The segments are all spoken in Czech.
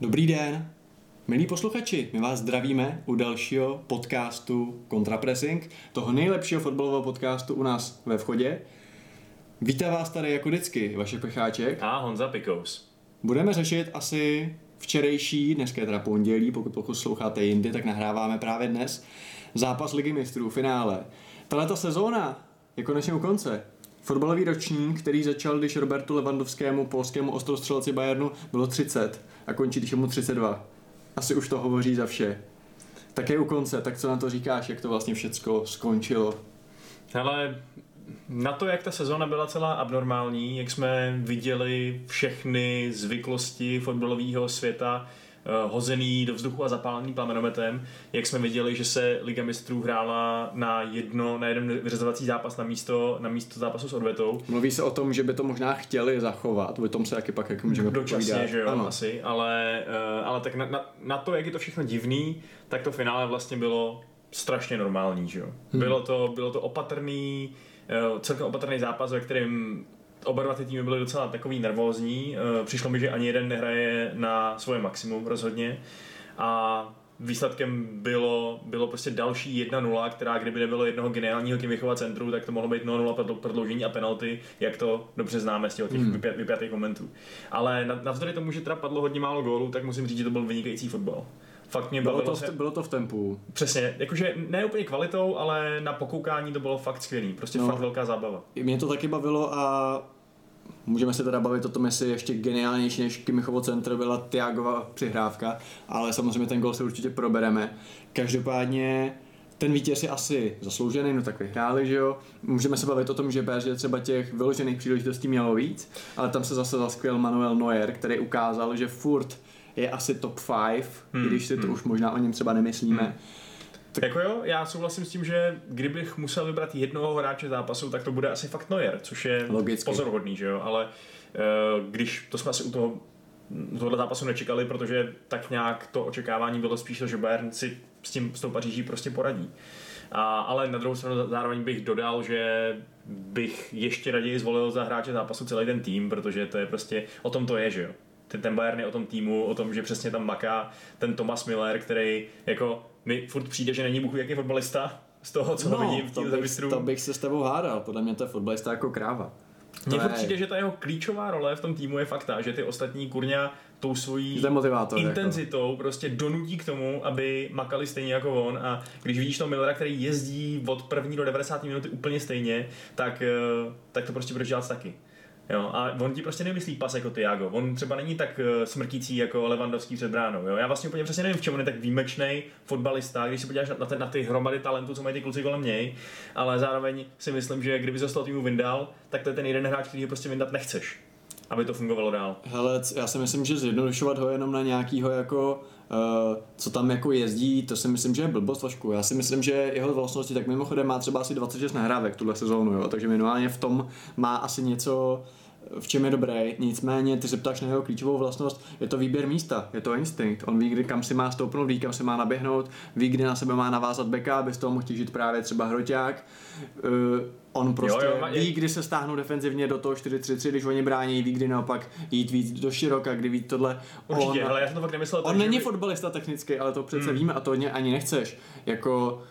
Dobrý den, milí posluchači, my vás zdravíme u dalšího podcastu Contrapressing, toho nejlepšího fotbalového podcastu u nás ve vchodě. Vítá vás tady jako vždycky, vaše Pecháček. A Honza Pikous. Budeme řešit asi včerejší, dneska je teda pondělí, pokud posloucháte jindy, tak nahráváme právě dnes, zápas Ligy mistrů, finále. Tato sezóna je konečně u konce. Fotbalový ročník, který začal, když Robertu Levandovskému, polskému ostrostřelci Bayernu, bylo 30 a končí, když je mu 32. Asi už to hovoří za vše. Tak je u konce, tak co na to říkáš, jak to vlastně všecko skončilo? Ale na to, jak ta sezóna byla celá abnormální, jak jsme viděli všechny zvyklosti fotbalového světa hozený do vzduchu a zapálený plamenometem, jak jsme viděli, že se Liga mistrů hrála na jedno, na jeden vyřazovací zápas na místo, na místo zápasu s odvetou. Mluví se o tom, že by to možná chtěli zachovat, o tom se taky pak jak můžeme Dočasně, povídat. že jo, Ano. asi, ale, uh, ale tak na, na, na, to, jak je to všechno divný, tak to finále vlastně bylo strašně normální, že jo. Hmm. Bylo, to, bylo to opatrný, uh, celkem opatrný zápas, ve kterém oba dva ty týmy byly docela takový nervózní. Uh, přišlo mi, že ani jeden nehraje na svoje maximum rozhodně. A výsledkem bylo, bylo prostě další 1-0, která kdyby nebylo jednoho geniálního Kimichova centru, tak to mohlo být 0-0 prodl- prodloužení a penalty, jak to dobře známe z těch Hmm. vypjat, vypjatých momentů. Ale na- navzdory tomu, že teda padlo hodně málo gólů, tak musím říct, že to byl vynikající fotbal. Fakt mě Bylo to, v, bylo to v tempu. Přesně, jakože ne úplně kvalitou, ale na pokoukání to bylo fakt skvělý. Prostě No. no. fakt velká zábava. Mě to taky bavilo a můžeme se teda bavit o tom, jestli ještě geniálnější než Kimichovo centr byla Tiagova přihrávka, ale samozřejmě ten gol se určitě probereme. Každopádně ten vítěz je asi zasloužený, no tak vyhráli, že jo. Můžeme se bavit o tom, že PSG třeba těch vyložených příležitostí mělo víc, ale tam se zase zaskvěl Manuel Neuer, který ukázal, že furt je asi top 5, hmm. když si to hmm. už možná o něm třeba nemyslíme. Hmm. Tak jako jo, já souhlasím s tím, že kdybych musel vybrat jednoho hráče zápasu, tak to bude asi fakt Neuer, což je Logicky. pozoruhodný, že jo, ale uh, když to jsme asi u toho tohle zápasu nečekali, protože tak nějak to očekávání bylo spíš to, že Bayern si s tím s tou Paříží prostě poradí. A, ale na druhou stranu zároveň bych dodal, že bych ještě raději zvolil za hráče zápasu celý ten tým, protože to je prostě, o tom to je, že jo. Ten, ten Bayern je o tom týmu, o tom, že přesně tam maká ten Thomas Miller, který jako mi furt přijde, že není Bůh jaký fotbalista z toho, co ho vidím v to, té bych, to bych se s tebou hádal, podle mě to je fotbalista jako kráva. Mně je- přijde, že ta jeho klíčová role v tom týmu je fakt ta, že ty ostatní kurňa tou svojí jako. intenzitou prostě donutí k tomu, aby makali stejně jako on a když vidíš toho Millera, který jezdí od první do 90. minuty úplně stejně, tak, eh, tak to prostě budeš dělat taky. Jo, a on ti prostě nemyslí pas jako Tiago. On třeba není tak eh, smrtící jako Levandovský před bránou. Jo? Já vlastně úplně přesně nevím, v čem on je tak výjimečný fotbalista, když se podíváš na, na, ty, na ty hromady talentů, co mají ty kluci kolem něj, ale zároveň si myslím, že kdyby z toho týmu vyndal, tak to je ten jeden hráč, který ho prostě vyndat nechceš, aby to fungovalo dál. Hele, já si myslím, že zjednodušovat ho jenom na nějakýho jako, uh, co tam jako jezdí, to si myslím, že je blbost trošku. Já si myslím, že jeho vlastnosti, tak mimochodem má třeba asi 26 nahrávek tuhle sezónu, jo, takže minimálně v tom má asi něco, v čem je dobrý, nicméně ty se ptáš na jeho klíčovou vlastnost, je to výběr místa, je to instinkt, on ví, kdy kam si má stoupnout, ví, kam si má naběhnout, ví, kdy na sebe má navázat beka, aby z toho mohl těžit právě třeba hroťák, uh, on prostě Jo, jo, má- ví, kdy se stáhnou defenzivně do toho 4-3-3, když oni brání, ví, kdy naopak jít víc do široka, kdy víc tohle. Určitě, on, ale já jsem to fakt nemyslel on tak, není by- fotbalista technicky, ale to přece Hmm. víme a to ani nechceš. Jako,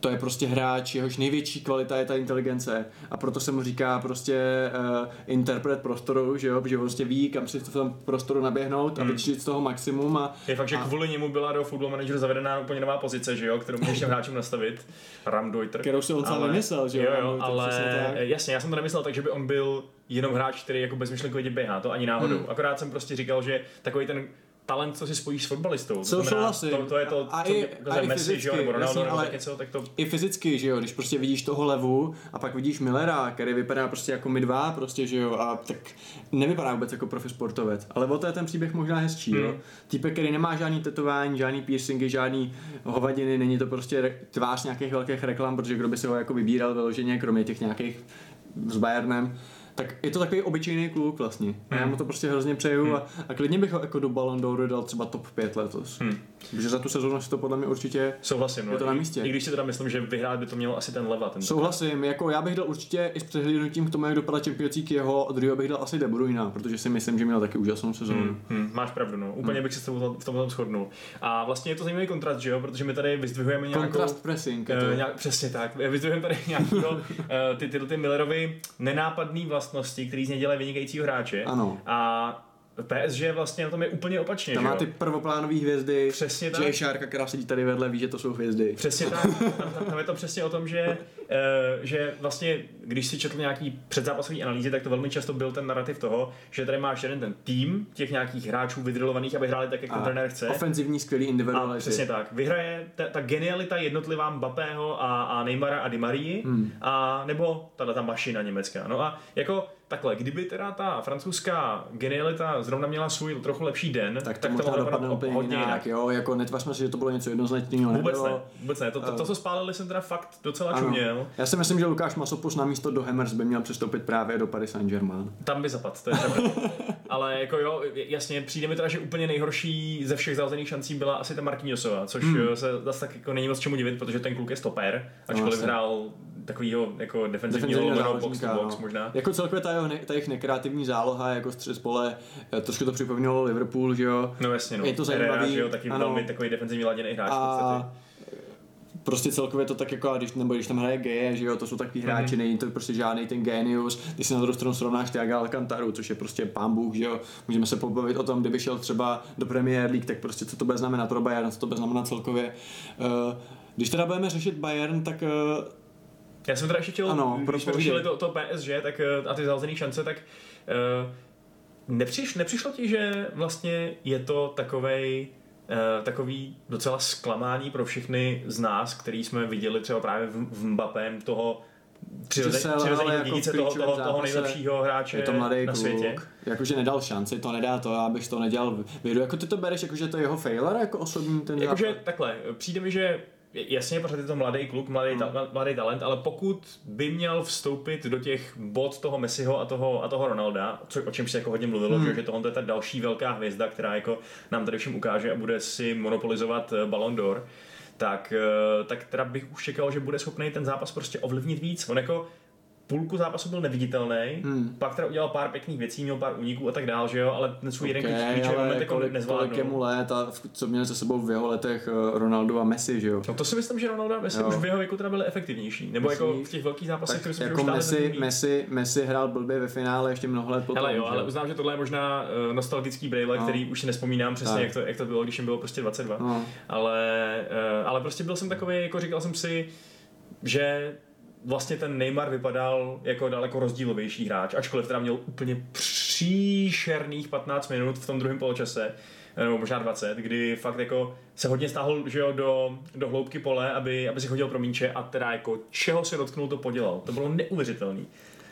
to je prostě hráč, jehož největší kvalita je ta inteligence a proto se mu říká prostě uh, interpret prostoru, že jo, že prostě ví, kam si v tom prostoru naběhnout a Hmm. vyčít z toho maximum a Je fakt, že a- kvůli němu byla do Football Manageru zavedená úplně nová pozice, že jo, kterou můžeš těm hráčům nastavit. Ramdeuter. kterou si on sám vymyslel, že jo, jo, jo ale tak. jasně, já jsem to nemyslel tak, že by on byl jenom hráč, který jako bezmyšlenkově běhá, to ani náhodou. Hmm. Akorát jsem prostě říkal, že takový ten talent, co si spojíš s fotbalistou. To Co znamená, souhlasím. To, to, je to, A co i- ukazuje a i Messi, že jo, nebo fyzicky, Ronaldo, nebo ale- něco, tak to... I fyzicky, že jo, když prostě vidíš toho levu a pak vidíš Millera, který vypadá prostě jako my dva, prostě, že jo, a tak nevypadá vůbec jako profi sportovec. Ale o to je ten příběh možná hezčí, hmm. jo. Týpek, který nemá žádný tetování, žádný piercingy, žádný hovadiny, není to prostě re- tvář nějakých velkých reklam, protože kdo by si ho jako vybíral vyloženě, kromě těch nějakých s Bayernem, tak je to takový obyčejný kluk vlastně. A já mu to prostě hrozně přeju a, a klidně bych ho jako do Ballon d'Or dal třeba top 5 letos. Hmm. Protože za tu sezónu si to podle mě určitě Souhlasím, no. Je to na I- místě. I, když si teda myslím, že vyhrát by to měl asi ten leva. Ten Souhlasím, jako já bych dal určitě i s přehlídnutím k tomu, jak dopadá Champions League jeho, a druhého bych dal asi De Bruyne, protože si myslím, že měl taky úžasnou sezónu. Hmm, hmm, máš pravdu, no. Úplně bych se s tebou v tomhle shodnul. A vlastně je to zajímavý kontrast, že jo, protože my tady vyzdvihujeme nějakou... Kontrast pressing. Uh, nějak, přesně tak. Vyzdvihujeme tady nějakého, uh, ty, tyhle ty Millerovy nenápadné vlastnosti, které z něj dělají vynikajícího hráče. Ano. A PSG vlastně na tom je úplně opačně, Tam má ty prvoplánové hvězdy, Přesně tak. Sharka, která sedí tady vedle, ví, že to jsou hvězdy. Přesně tak. Tam, tam, tam je to přesně o tom, že, eh, že vlastně, když si četl nějaký předzápasový analýzy, tak to velmi často byl ten narrativ toho, že tady máš jeden ten tým těch nějakých hráčů vydrilovaných, aby hráli tak, jak ten trenér chce. ofenzivní skvělý A individuality. přesně tak. Vyhraje ta, ta genialita jednotlivá Mbappého a, a Neymara a Di Marii, hmm. a nebo tahle ta mašina německá. No a jako takhle, kdyby teda ta francouzská genialita zrovna měla svůj trochu lepší den, tak to to možná mohlo dopadne úplně hodně jinak, jo, jako netvařme si, že to bylo něco jednoznačného, Vůbec nebylo. ne, vůbec ne. To, to, to, co spálili, jsem teda fakt docela čuměl. Já si myslím, že Lukáš Masopus na místo do Hammers by měl přestoupit právě do Paris Saint-Germain. Tam by zapad, to je pravda. Ale jako jo, jasně, přijde mi teda, že úplně nejhorší ze všech zahozených šancí byla asi ta Marquinhosová, což hmm. se zase tak jako není moc čemu divit, protože ten kluk je stoper, ačkoliv vlastně. hrál takovýho jako defenzivního lomeno box to box no. možná. Jako celkově ta, jeho, ne, ta jejich nekreativní záloha, jako střed pole, eh, trošku to připomínalo Liverpool, že jo. No jasně, no. Je to zajímavý, že jo, taky ano. velmi takový defenzivně laděný hráč v podstatě. Prostě celkově to tak jako, a když, nebo když tam hraje geje, že jo, to jsou takový Mhm. hráči, není to prostě žádný ten genius, když si na druhou stranu srovnáš Thiago Alcantaru, což je prostě pán Bůh, že jo, můžeme se pobavit o tom, kdyby šel třeba do Premier League, tak prostě co to bude znamenat pro Bayern, co to bude znamenat celkově. Eh, Když teda budeme řešit Bayern, tak eh, Já jsem teda ještě chtěl, Ano, když jsme řešili to, to PSG tak, eh, a ty zahozené šance, tak uh, nepřiš, nepřišlo ti, že vlastně je to takovej takový docela zklamání pro všechny z nás, který jsme viděli třeba právě v, Mbappém toho přirozeného jako dědice toho, toho, toho nejlepšího hráče je to mladý na kluk, světě. jakože nedal šanci, to nedá to, já bych to nedělal vědu, jako ty to bereš, jakože to je jeho failure, jako osobní ten Jakože takhle, přijde mi, že jasně, protože je to mladý kluk, mladý, Hmm. ta, mladý talent, ale pokud by měl vstoupit do těch bod toho Messiho a toho, a toho Ronalda, co, o čem se jako hodně mluvilo, Hmm. že, že tohle je ta další velká hvězda, která jako nám tady všem ukáže a bude si monopolizovat eh, Ballon d'Or, tak, eh, tak teda bych už čekal, že bude schopný ten zápas prostě ovlivnit víc. On jako půlku zápasu byl neviditelný, Hmm. pak teda udělal pár pěkných věcí, měl pár úniků a tak dál, že jo, ale ten svůj jeden Okay, klíčový moment ale jako kolik, kolik nezvládnul. je mu let a co měl za sebou v jeho letech eh, Ronaldo a Messi, že jo? No to si myslím, že Ronaldo a Messi Jo. už v jeho věku teda byli efektivnější. Nebo jako Myslíš? v těch velkých zápasech, které jsme jako už Messi, Messi, Messi hrál blbě ve finále ještě mnoho let potom. Hele jo, že ale uznám, že tohle je možná uh, nostalgický brejle, No. který už si nespomínám přesně, Tak. jak to, jak to bylo, když jim bylo prostě 22. No. Ale, uh, ale prostě byl jsem takový, jako říkal jsem si, že vlastně ten Neymar vypadal jako daleko rozdílovější hráč, ačkoliv teda měl úplně příšerných 15 minut v tom druhém poločase, nebo možná 20, kdy fakt jako se hodně stáhl že jo, do, do hloubky pole, aby, aby si chodil pro míče a teda jako čeho se dotknul, to podělal. To bylo neuvěřitelný.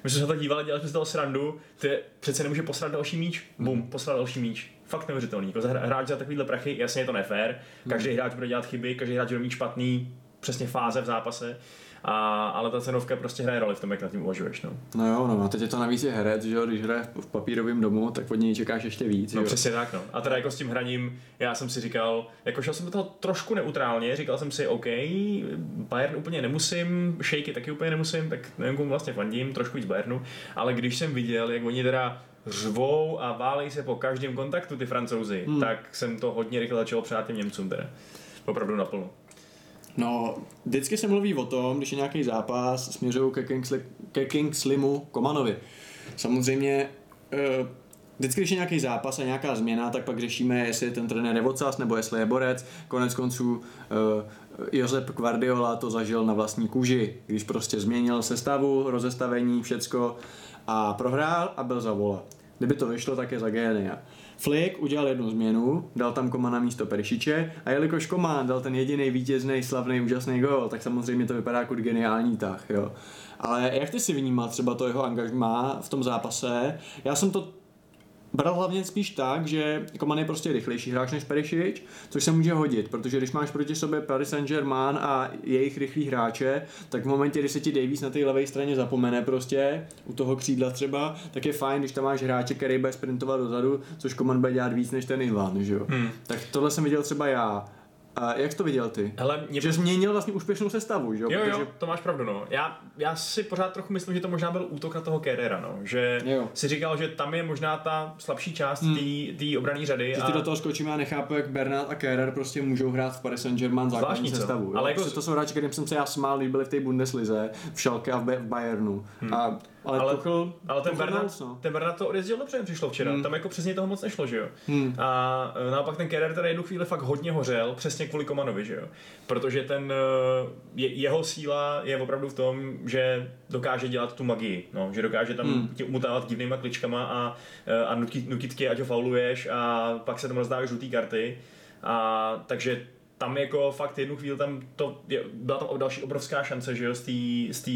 My jsme se to dívali, dělali jsme z toho srandu, ty přece nemůže posrat další míč, bum, posrat další míč. Fakt neuvěřitelný. Jako hráč za takovýhle prachy, jasně je to nefér, každý hráč bude dělat chyby, každý hráč bude mít špatný přesně fáze v zápase, a, ale ta cenovka prostě hraje roli v tom, jak nad tím uvažuješ. No, No jo, no, a teď je to navíc je herec, že jo, když hraje v papírovém domu, tak od něj čekáš ještě víc, no jo. přesně tak. No. A teda jako s tím hraním, já jsem si říkal, jako šel jsem do toho trošku neutrálně, říkal jsem si, OK, Bayern úplně nemusím, Shakey taky úplně nemusím, tak nevím, komu vlastně fandím, trošku víc Bayernu, ale když jsem viděl, jak oni teda řvou a válej se po každém kontaktu ty francouzi, hmm. tak jsem to hodně rychle začal přát těm Němcům teda. Opravdu naplno. No, vždycky se mluví o tom, když je nějaký zápas, směřují ke, Kingsli, ke Kingslimu Komanovi. Samozřejmě, eh, vždycky, když je nějaký zápas a nějaká změna, tak pak řešíme, jestli ten trenér je ocas nebo jestli je borec. Konec konců eh, Josep Guardiola to zažil na vlastní kůži, když prostě změnil sestavu, rozestavení, všecko a prohrál a byl za vola. Kdyby to vyšlo, tak je za génia. Flick udělal jednu změnu, dal tam Komana místo Perišiče a jelikož Koman dal ten jediný vítězný, slavný, úžasný gol, tak samozřejmě to vypadá jako geniální tah, jo. Ale jak ty si vnímal třeba to jeho angažmá v tom zápase? Já jsem to bral hlavně spíš tak, že Koman je prostě rychlejší hráč než Perišič, což se může hodit, protože když máš proti sobě Paris Saint-Germain a jejich rychlí hráče, tak v momentě, kdy se ti Davies na té levé straně zapomene prostě, u toho křídla třeba, tak je fajn, když tam máš hráče, který bude sprintovat dozadu, což Koman bude dělat víc než ten Ivan, že jo. Hmm. Tak tohle jsem viděl třeba já. A jak jsi to viděl ty? Hele, mě... Že změnil vlastně úspěšnou sestavu, že jo? Jo, Protože... jo, to máš pravdu, no. Já, já si pořád trochu myslím, že to možná byl útok na toho Kerrera, no. Že Jo. si říkal, že tam je možná ta slabší část hmm. té obrané řady. Že ty do toho skočím, já nechápu, jak Bernard a Kerrer prostě můžou hrát v Paris Saint-Germain základní co? sestavu. Ale Ale jako- to jsou hráči, kterým jsem se já smál, byli v té Bundeslize, v Schalke a v Bayernu. Hmm. A, ale, Ale- Tuchel, Ale ten Tuchel Bernard, knows, no. ten Bernard to odjezdil dobře, přišlo včera. Hmm. Tam jako přesně toho moc nešlo, že jo. Hmm. A e, naopak ten Kerrer teda jednu chvíli fakt hodně hořel, přesně kvůli Komanovi, že jo. Protože ten, e, je, jeho síla je opravdu v tom, že dokáže dělat tu magii, no, že dokáže tam Hmm. hmm. tě umutávat divnýma kličkama a, e, a nutit, nutit tě, ať ho fauluješ a pak se tam rozdávají žlutý karty. A takže tam jako fakt jednu chvíli tam to, je, byla tam další obrovská šance, že jo, z té z té,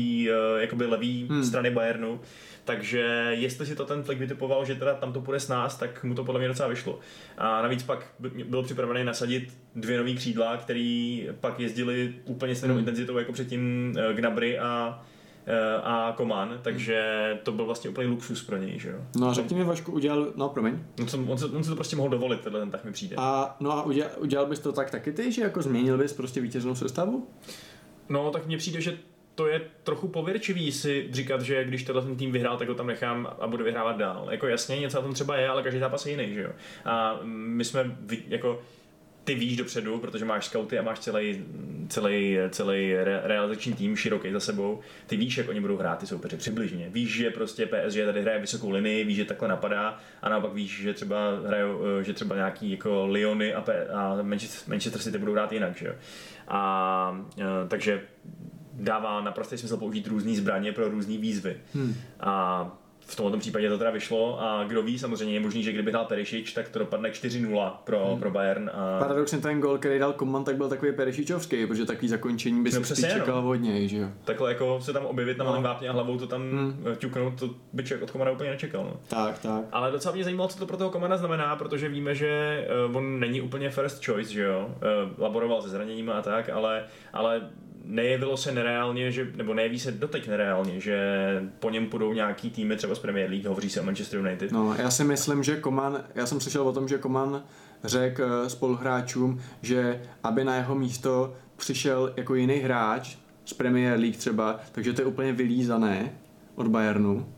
uh, jakoby levý hmm. strany Bayernu. Takže jestli si to ten Flick vytipoval, že teda tam to půjde s nás, tak mu to podle mě docela vyšlo. A navíc pak by- byl připravený nasadit dvě nový křídla, který pak jezdili úplně stejnou Hmm. intenzitou jako předtím eh, Gnabry a a Koman, takže to byl vlastně úplný luxus pro něj, že jo. No a řekni mi, Vašku, udělal, no promiň. On, se, on, se, on se to prostě mohl dovolit, tenhle ten tak mi přijde. A, no a udělal, udělal bys to tak taky ty, že jako změnil bys prostě vítěznou sestavu? No, tak mně přijde, že to je trochu pověrčivý si říkat, že když tenhle ten tým vyhrál, tak ho tam nechám a budu vyhrávat dál. Jako jasně, něco na tom třeba je, ale každý zápas je jiný, že jo. A my jsme, jako, ty víš dopředu, protože máš scouty a máš celý, celý, celý re, realizační tým široký za sebou. Ty víš, jak oni budou hrát ty soupeře přibližně. Víš, že prostě PSG tady hraje vysokou linii, víš, že takhle napadá a naopak víš, že třeba hrajou, eh, že třeba nějaký jako Lyony a, P- a Manchester, Manchester City budou hrát jinak, že jo. A eh, takže dává naprostý smysl použít různé zbraně pro různé výzvy. Hmm. A v tomto případě to teda vyšlo a kdo ví, samozřejmě je možný, že kdyby hrál Perišič, tak to dopadne 4-0 pro, hmm. pro Bayern. A... Paradoxně ten gol, který dal Koman, tak byl takový Perešičovský, protože takový zakončení by No si no. čekal od něj, že jo. Takhle jako se tam objevit na No. malém vápně a hlavou to tam Hmm. ťuknout, to by člověk od Komana úplně nečekal. No. Tak, tak. Ale docela mě zajímalo, co to pro toho Komana znamená, protože víme, že uh, on není úplně first choice, že jo. Uh, laboroval se zraněníma a tak, ale, ale nejevilo se nereálně, že, nebo nejeví se doteď nereálně, že po něm půjdou nějaký týmy třeba z Premier League, hovoří se o Manchester United. No, já si myslím, že Koman, já jsem slyšel o tom, že Koman řekl eh, spoluhráčům, že aby na jeho místo přišel jako jiný hráč z Premier League třeba, takže to je úplně vylízané od Bayernu.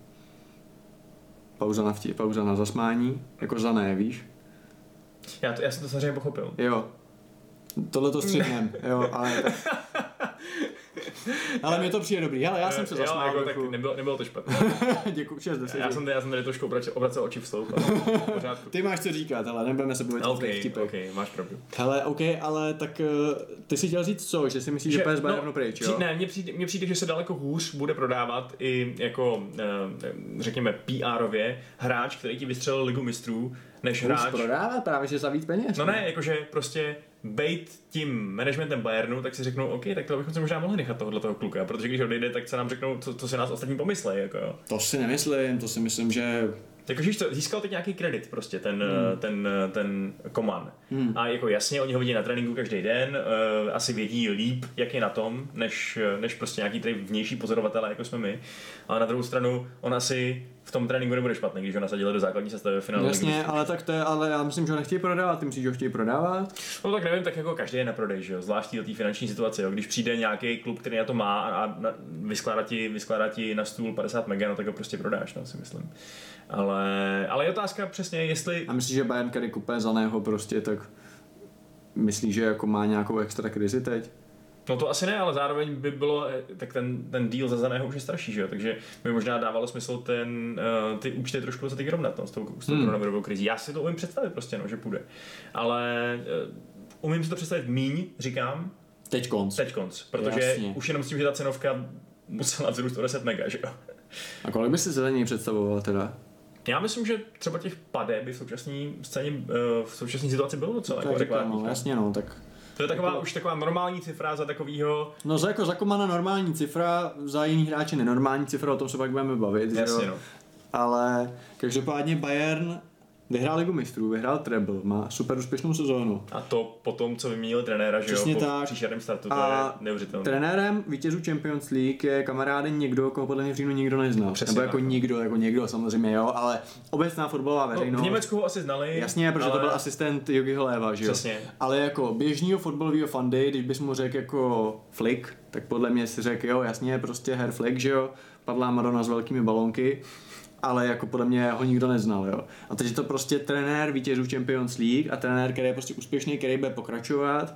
Pauza na, vtip, pauza na zasmání, jako za ne, víš? Já, to, já jsem to samozřejmě pochopil. Jo. Tohle to střihnem, jo, ale. Ale mě to přijde dobrý, ale já jsem se jo, zasmál jako, tak nebylo, nebylo to špatné. Děkuji, 6 10. Já jsem, já jsem tady trošku obracel, obracel oči v pořádku. Ty máš co říkat, ale nebudeme se bavit o OK, těch vtipech. OK, máš pravdu. Hele, OK, ale tak eh, ty si chtěl říct co? Že si myslíš, že, že PS Bayernu pryč, jo? Ne, mně přijde, mně přijde, že se daleko hůř bude prodávat i jako, eh, řekněme, PR-ově hráč, který ti vystřelil ligu mistrů, než Hůř hráč. prodávat právě, že za víc peněz. No ne, jakože prostě bejt tím managementem Bayernu, tak si řeknou, OK, tak to bychom si možná mohli nechat tohohle toho kluka, protože když odejde, tak se nám řeknou, co, co si nás ostatní pomyslej, jako jo. To si nemyslím, to si myslím, že... Jakože víš to, získal teď nějaký kredit prostě ten, hmm. ten, ten Koman. Hmm. A jako jasně, oni ho vidí na tréninku každý den, uh, asi vědí líp, jak je na tom, než, než prostě nějaký tady vnější pozorovatelé, jako jsme my. Ale na druhou stranu, on asi v tom tréninku nebude špatný, když ho nasadili do základní sestavy ve finále. Jasně, ale tak to je, ale já myslím, že ho nechtějí prodávat, ty myslíš, že ho chtějí prodávat? No tak nevím, tak jako každý je na prodej, že jo, zvlášť do té finanční situace, jo. Když přijde nějaký klub, který na to má a, a na, vyskládá, ti, vyskládá ti na stůl 50 mega, no tak ho prostě prodáš, no, si myslím. Ale, ale je otázka přesně, jestli... A myslíš, že Bayern, který kupuje za něho prostě, tak myslíš, že jako má nějakou extra krizi teď? No to asi ne, ale zároveň by bylo, eh, tak ten, ten deal za zaného už je starší, že jo? takže by možná dávalo smysl ten, uh, ty účty trošku za ty vyrovnat no, s tou, s tou Hmm. koronavirovou krizí. Já si to umím představit prostě, no, že půjde. Ale uh, umím si to představit míň, říkám, Teď konc. teď konc, protože Jasně. už jenom s tím, že ta cenovka musela vzrůst o 10 mega, že jo? A kolik by si něj představoval teda? Já myslím, že třeba těch pade by v současné scéně, uh, v současné situaci bylo docela jako no, jasně no, tak... To je taková, už taková normální cifra za takovýho, No za jako za Komana normální cifra, za jiný hráče nenormální cifra, o tom se pak budeme bavit, jasně jo? no. Ale každopádně Bayern vyhrál Ligu mistrů, vyhrál treble, má super úspěšnou sezónu. A to po tom, co vyměnili trenéra, že Přesně jo, po tak. příšerném startu, to A je neuvěřitelné. Trenérem vítězů Champions League je kamarádem někdo, koho podle mě v říjnu nikdo neznal. Přesně Nebo jako tak. nikdo, jako někdo samozřejmě, jo, ale obecná fotbalová No, veřejnost. v Německu ho asi znali. Jasně, protože ale... to byl asistent Jogiho Léva, že jo? Přesně. Ale jako běžného fotbalového fandy, když bys mu řekl jako Flick, tak podle mě si řekl, jo, jasně, prostě Herr Flick, že jo, padlá Madonna s velkými balonky, ale jako podle mě ho nikdo neznal, jo. A teď je to prostě trenér vítězů Champions League a trenér, který je prostě úspěšný, který bude pokračovat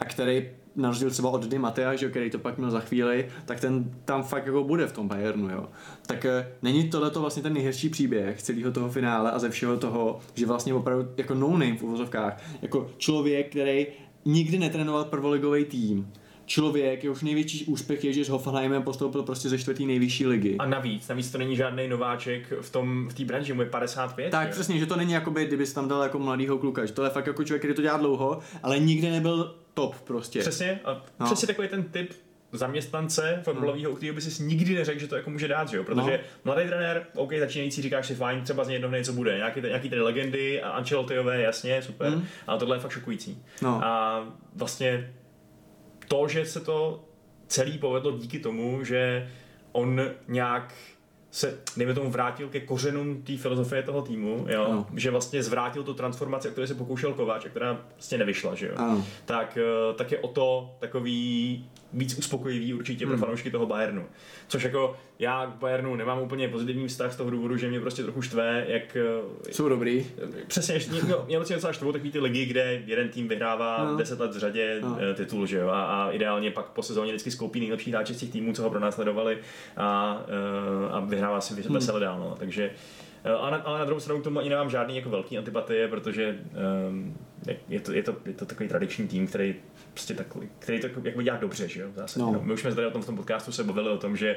a který na rozdíl třeba od Di Matea, že který to pak měl za chvíli, tak ten tam fakt jako bude v tom Bayernu, jo. Tak eh, není tohle to vlastně ten nejhezčí příběh celého toho finále a ze všeho toho, že vlastně opravdu jako no name v uvozovkách, jako člověk, který nikdy netrénoval prvoligový tým, člověk, jehož největší úspěch je, že s Hoffenheimem postoupil prostě ze čtvrtý nejvyšší ligy. A navíc, navíc to není žádný nováček v tom v té branži, mu je 55. Tak že? přesně, že to není jako by, kdyby tam dal jako mladýho kluka, že to je fakt jako člověk, který to dělá dlouho, ale nikdy nebyl top prostě. Přesně, a No. přesně takový ten typ zaměstnance fotbalového, u kterého by si nikdy neřekl, že to jako může dát, že jo? Protože No. mladý trenér, OK, začínající říkáš si fajn, třeba z něj jednou hned co bude. Nějaký, nějaký tady legendy a Ancelottiové, jasně, super, Mm. ale tohle je fakt šokující. No. A vlastně to, že se to celý povedlo díky tomu, že on nějak se, dejme tomu, vrátil ke kořenům té filozofie toho týmu, jo? Ano. že vlastně zvrátil tu transformaci, o které se pokoušel Kováč, a která prostě nevyšla, že jo? Ano. tak, eh, tak je o to takový víc uspokojivý určitě pro Hmm. fanoušky toho Bayernu. Což jako já k Bayernu nemám úplně pozitivní vztah z toho důvodu, že mě prostě trochu štve, jak eh, Jsou dobrý. Přesně, ještě- mě, mě docela něco štvou takový ty ligy, kde jeden tým vyhrává No. 10 let v řadě No. no. titul, že jo, a, a, ideálně pak po sezóně vždycky skoupí nejlepší hráče z těch týmů, co ho pronásledovali a, eh, a vyhrává si Hmm. vesele dál, no. takže eh, ale, ale na druhou stranu k tomu ani nemám žádný jako velký antipatie, protože um, je, to, je, to, je to takový tradiční tým, který prostě takový, který to jako, jako dělá dobře, že jo, v zásadě. No. No. My už jsme tady o tom v tom podcastu se bavili o tom, že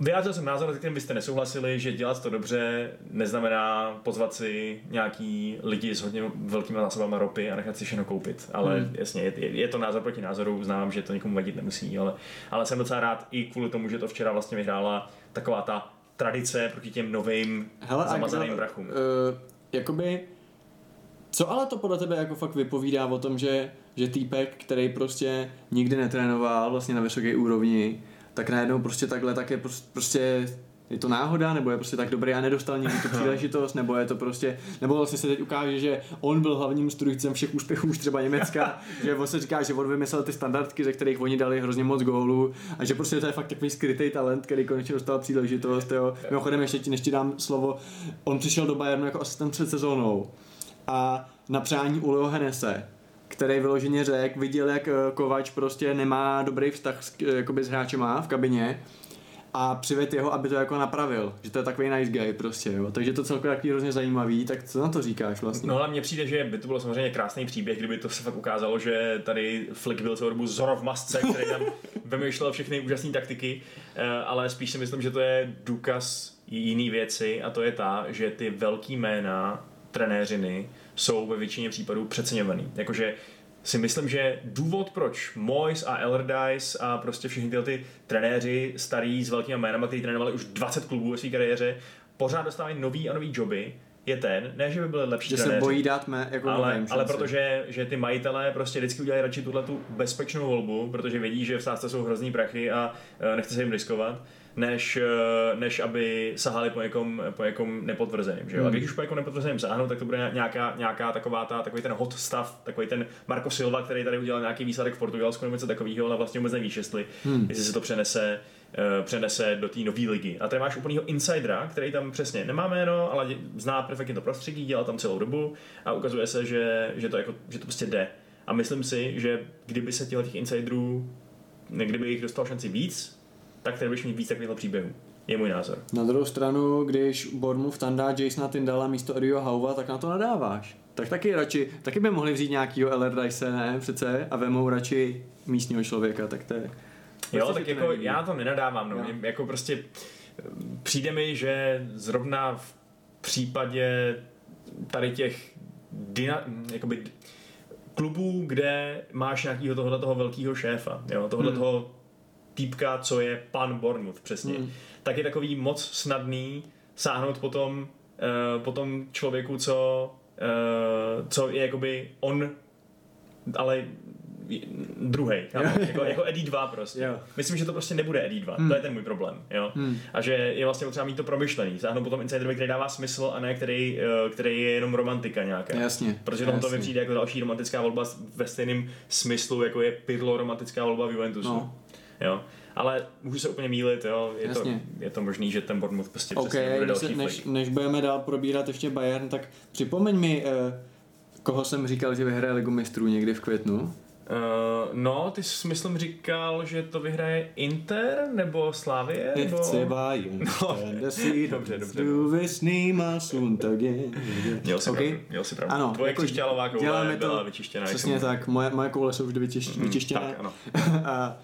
Vyjádřil jsem názor, se kterým byste nesouhlasili, že dělat to dobře neznamená pozvat si nějaký lidi s hodně velkými zásobami ropy a nechat si všechno koupit. Ale Hmm. jasně, je, je, to názor proti názoru, znám, že to nikomu vadit nemusí, ale, ale jsem docela rád i kvůli tomu, že to včera vlastně vyhrála taková ta tradice proti těm novým Hele, zamazaným brachům. Uh, jakoby, co ale to podle tebe jako fakt vypovídá o tom, že, že týpek, který prostě nikdy netrénoval vlastně na vysoké úrovni, tak najednou prostě takhle tak je prostě, je to náhoda, nebo je prostě tak dobrý a nedostal nikdy tu příležitost, nebo je to prostě, nebo vlastně se teď ukáže, že on byl hlavním strujcem všech úspěchů už třeba Německa, že on se říká, že on vymyslel ty standardky, ze kterých oni dali hrozně moc gólů a že prostě to je fakt takový skrytý talent, který konečně dostal příležitost. Jo. Mimochodem, ještě ti, než ti dám slovo, on přišel do Bayernu jako asistent před sezónou a na přání u Leo Hennese, který vyloženě řekl, viděl, jak eh, Kovač prostě nemá dobrý vztah s, eh, jakoby s hráčema v kabině a přived jeho, aby to jako napravil, že to je takový nice guy prostě, jo. Takže to celkově takový hrozně zajímavý, tak co na to říkáš vlastně? No ale mně přijde, že by to bylo samozřejmě krásný příběh, kdyby to se fakt ukázalo, že tady Flick byl celou dobu Zorro v masce, který tam vymýšlel všechny úžasné taktiky, eh, ale spíš si myslím, že to je důkaz jiný věci a to je ta, že ty velký jména trenéřiny jsou ve většině případů přeceňovaný. Jakože si myslím, že důvod, proč Moyes a Allardyce a prostě všichni tyhle ty trenéři starý s velkými jménama, kteří trénovali už 20 klubů ve své kariéře, pořád dostávají nový a nový joby, je ten, ne, že by byli lepší že se trenéři, bojí dát mé, jako ale, novým ale protože že ty majitelé prostě vždycky udělají radši tuhle tu bezpečnou volbu, protože vědí, že v sázce jsou hrozný prachy a eh, nechce se jim riskovat, než, eh, než aby sahali po někom, po někom nepotvrzeným. Že jo? A Hmm. když už po někom nepotvrzeným sáhnou, tak to bude nějaká, nějaká taková ta, takový ten hot stav, takový ten Marco Silva, který tady udělal nějaký výsledek v Portugalsku nebo něco takového, ale vlastně vůbec nevíš, jestli, Hmm. jestli se to přenese eh, přenese do té nové ligy. A tady máš úplného insidera, který tam přesně nemá jméno, ale zná perfektně to prostředí, dělal tam celou dobu a ukazuje se, že, že, to, jako, že to prostě jde. A myslím si, že kdyby se těchto těch insiderů, kdyby jich dostal šanci víc, tak tady budeš mít víc takovýchhle příběhů. Je můj názor. Na druhou stranu, když Bournemouth tam dá Jasona Tyndala místo Eddieho Hauva, tak na to nadáváš. Tak taky radši, taky by mohli vzít nějakýho Allardyce, ne, přece, a vemou radši místního člověka, tak to je... Jo, Prostě tak si to jako nelíbí. já to nenadávám, no. Jo. Mě, jako prostě eh, přijde mi, že zrovna v případě tady těch dyna, jakoby klubů, kde máš nějakého tohohle toho velkého šéfa, jo, tohohle Hmm. toho týpka, co je pan Bournemouth přesně, Hmm. tak je takový moc snadný sáhnout potom uh, potom člověku, co, uh, co je jakoby on, ale druhý, jako, jako Eddie 2 prostě. Jo. Myslím, že to prostě nebude Eddie 2, hmm. to je ten můj problém, jo. Hmm. A že je vlastně potřeba mít to promyšlený, sáhnout potom Insiderovi, který dává smysl a ne který, eh, který je jenom romantika nějaká. Jasně. Protože tomu to mi přijde jako další romantická volba ve stejném smyslu, jako je Pirlo romantická volba v Juventusu. No. Jo. Ale můžu se úplně mílit, jo. Je, to, je to možný, že ten Bournemouth prostě okay, přesně bude další než, než, budeme dál probírat ještě Bayern, tak připomeň mi, eh, koho jsem říkal, že vyhraje ligu mistrů někdy v květnu. Uh, no, ty jsi myslím říkal, že to vyhraje Inter nebo Slavie? Nebo... Chce Bayern, no. dobře, dobře. Měl jsi okay. pravdu, měl jsi pravdu. Ano, Tvoje jako křišťálová koule byla vyčištěná. Přesně tak, moje, moje koule jsou vždy vyčištěné. Mm, vyčištěné. tak, ano. a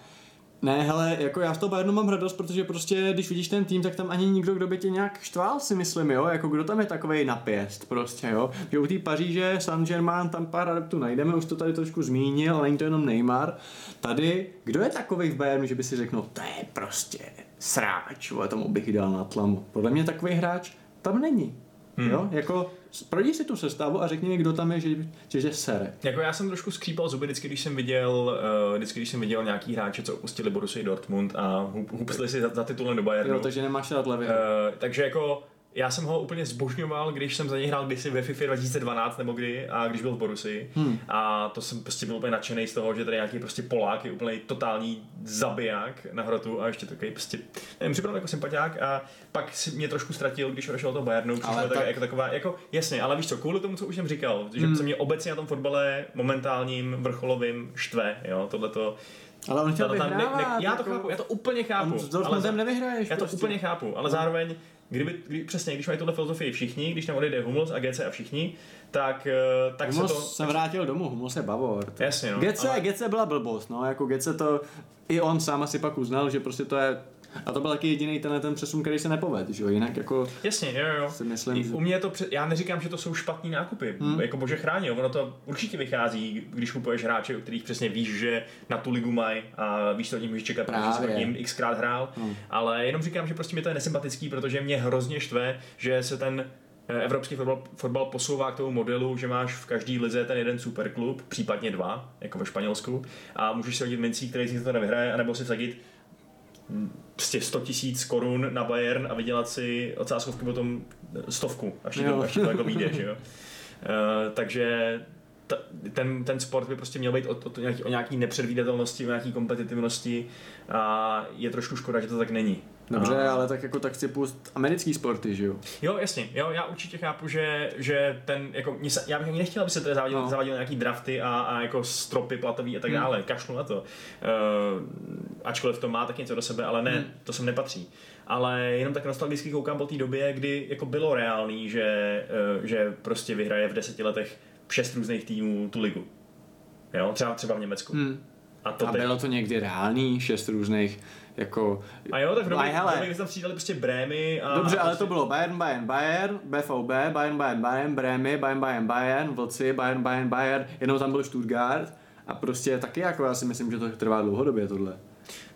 ne, hele, jako já z toho Bayernu mám radost, protože prostě, když vidíš ten tým, tak tam ani nikdo, kdo by tě nějak štval, si myslím, jo, jako kdo tam je takový napěst, prostě, jo. Že u té Paříže, Saint-Germain, tam pár adeptů najdeme, už to tady trošku zmínil, ale není to jenom Neymar. Tady, kdo je takový v Bayernu, že by si řekl, no, to je prostě sráč, ale tomu bych dal na tlamu. Podle mě takový hráč tam není. Hmm. Jo, jako projdi si tu sestavu a řekni mi, kdo tam je, že, že, že sere. Jako já jsem trošku skřípal zuby vždycky, když jsem viděl, uh, vždycky, když jsem viděl nějaký hráče, co opustili Borussia Dortmund a hupsli si za, za titulem do Bayernu. Jo, takže nemáš rád levě. Uh, takže jako já jsem ho úplně zbožňoval, když jsem za něj hrál kdysi ve FIFA 2012 nebo kdy a když byl v Borusi. Hmm. A to jsem prostě byl úplně nadšený z toho, že tady nějaký prostě Polák je úplně totální zabiják na hrotu a ještě takový prostě, nevím, připadal jako sympatiák a pak si mě trošku ztratil, když odešel do Bayernu, ale tak... tak... jako taková, jako jasně, ale víš co, kvůli tomu, co už jsem říkal, že hmm. se mě obecně na tom fotbale momentálním vrcholovým štve, jo, tohleto ale on chtěl vyhrávat. Ne, ne, já to jako... chápu, já to úplně chápu. On s ale nevyhraješ Já to prostě. úplně chápu, ale zároveň Kdyby, kdy, přesně, když mají tuhle filozofii všichni, když tam odejde Hummels a GC a všichni, tak, eh, tak Hummels se to... se vrátil domů, Hummels je Bavor. To... Jasně, no. GC, ale... GC byla blbost, no, jako GC to, i on sám asi pak uznal, že prostě to je a to byl taky jediný ten, ten přesun, který se nepovedl, že jo? Jinak jako... Jasně, jo, jo. Si myslím, že... U mě to, před... já neříkám, že to jsou špatný nákupy, hmm. jako bože chrání, ono to určitě vychází, když kupuješ hráče, u kterých přesně víš, že na tu ligu mají a víš, co od nich můžeš čekat, protože jsi ním xkrát hrál, hmm. ale jenom říkám, že prostě mi to je nesympatický, protože mě hrozně štve, že se ten eh, evropský fotbal, fotbal posouvá k tomu modelu, že máš v každý lize ten jeden superklub, případně dva, jako ve Španělsku, a můžeš si hodit mincí, který si to nevyhraje, anebo si vsadit prostě 100 tisíc korun na Bayern a vydělat si ocáskovky potom stovku, až to, až to jako vyjde, že jo. Uh, takže ta, ten, ten sport by prostě měl být o, o, nějaký, o nějaký nepředvídatelnosti, o nějaký kompetitivnosti a je trošku škoda, že to tak není. Dobře, a... ale tak jako tak chci pust americký sporty, že jo? Jo, jasně, jo, já určitě chápu, že, že ten, jako, já bych ani nechtěl, aby se tady zavadil, no. zavadil nějaký drafty a, a jako stropy platový a tak hmm. dále, hmm. kašlu na to. Uh, ačkoliv to má tak něco do sebe, ale ne, hmm. to sem nepatří. Ale jenom tak nostalgicky koukám po té době, kdy jako bylo reálný, že, uh, že prostě vyhraje v deseti letech šest různých týmů tu ligu. Jo, třeba, třeba v Německu. Hmm. A, to a teď... bylo to někdy reálný, šest různých jako... A jo, tak v době, hele, kdy tam přidali prostě Brémy a... Dobře, ale to bylo Bayern, Bayern, Bayern, BVB, Bayern, Bayern, Bayern, Brémy, Bayern, Bayern, Bayern, Vlci, Bayern, Bayern, Bayern, jenom tam byl Stuttgart a prostě taky jako já si myslím, že to trvá dlouhodobě tohle.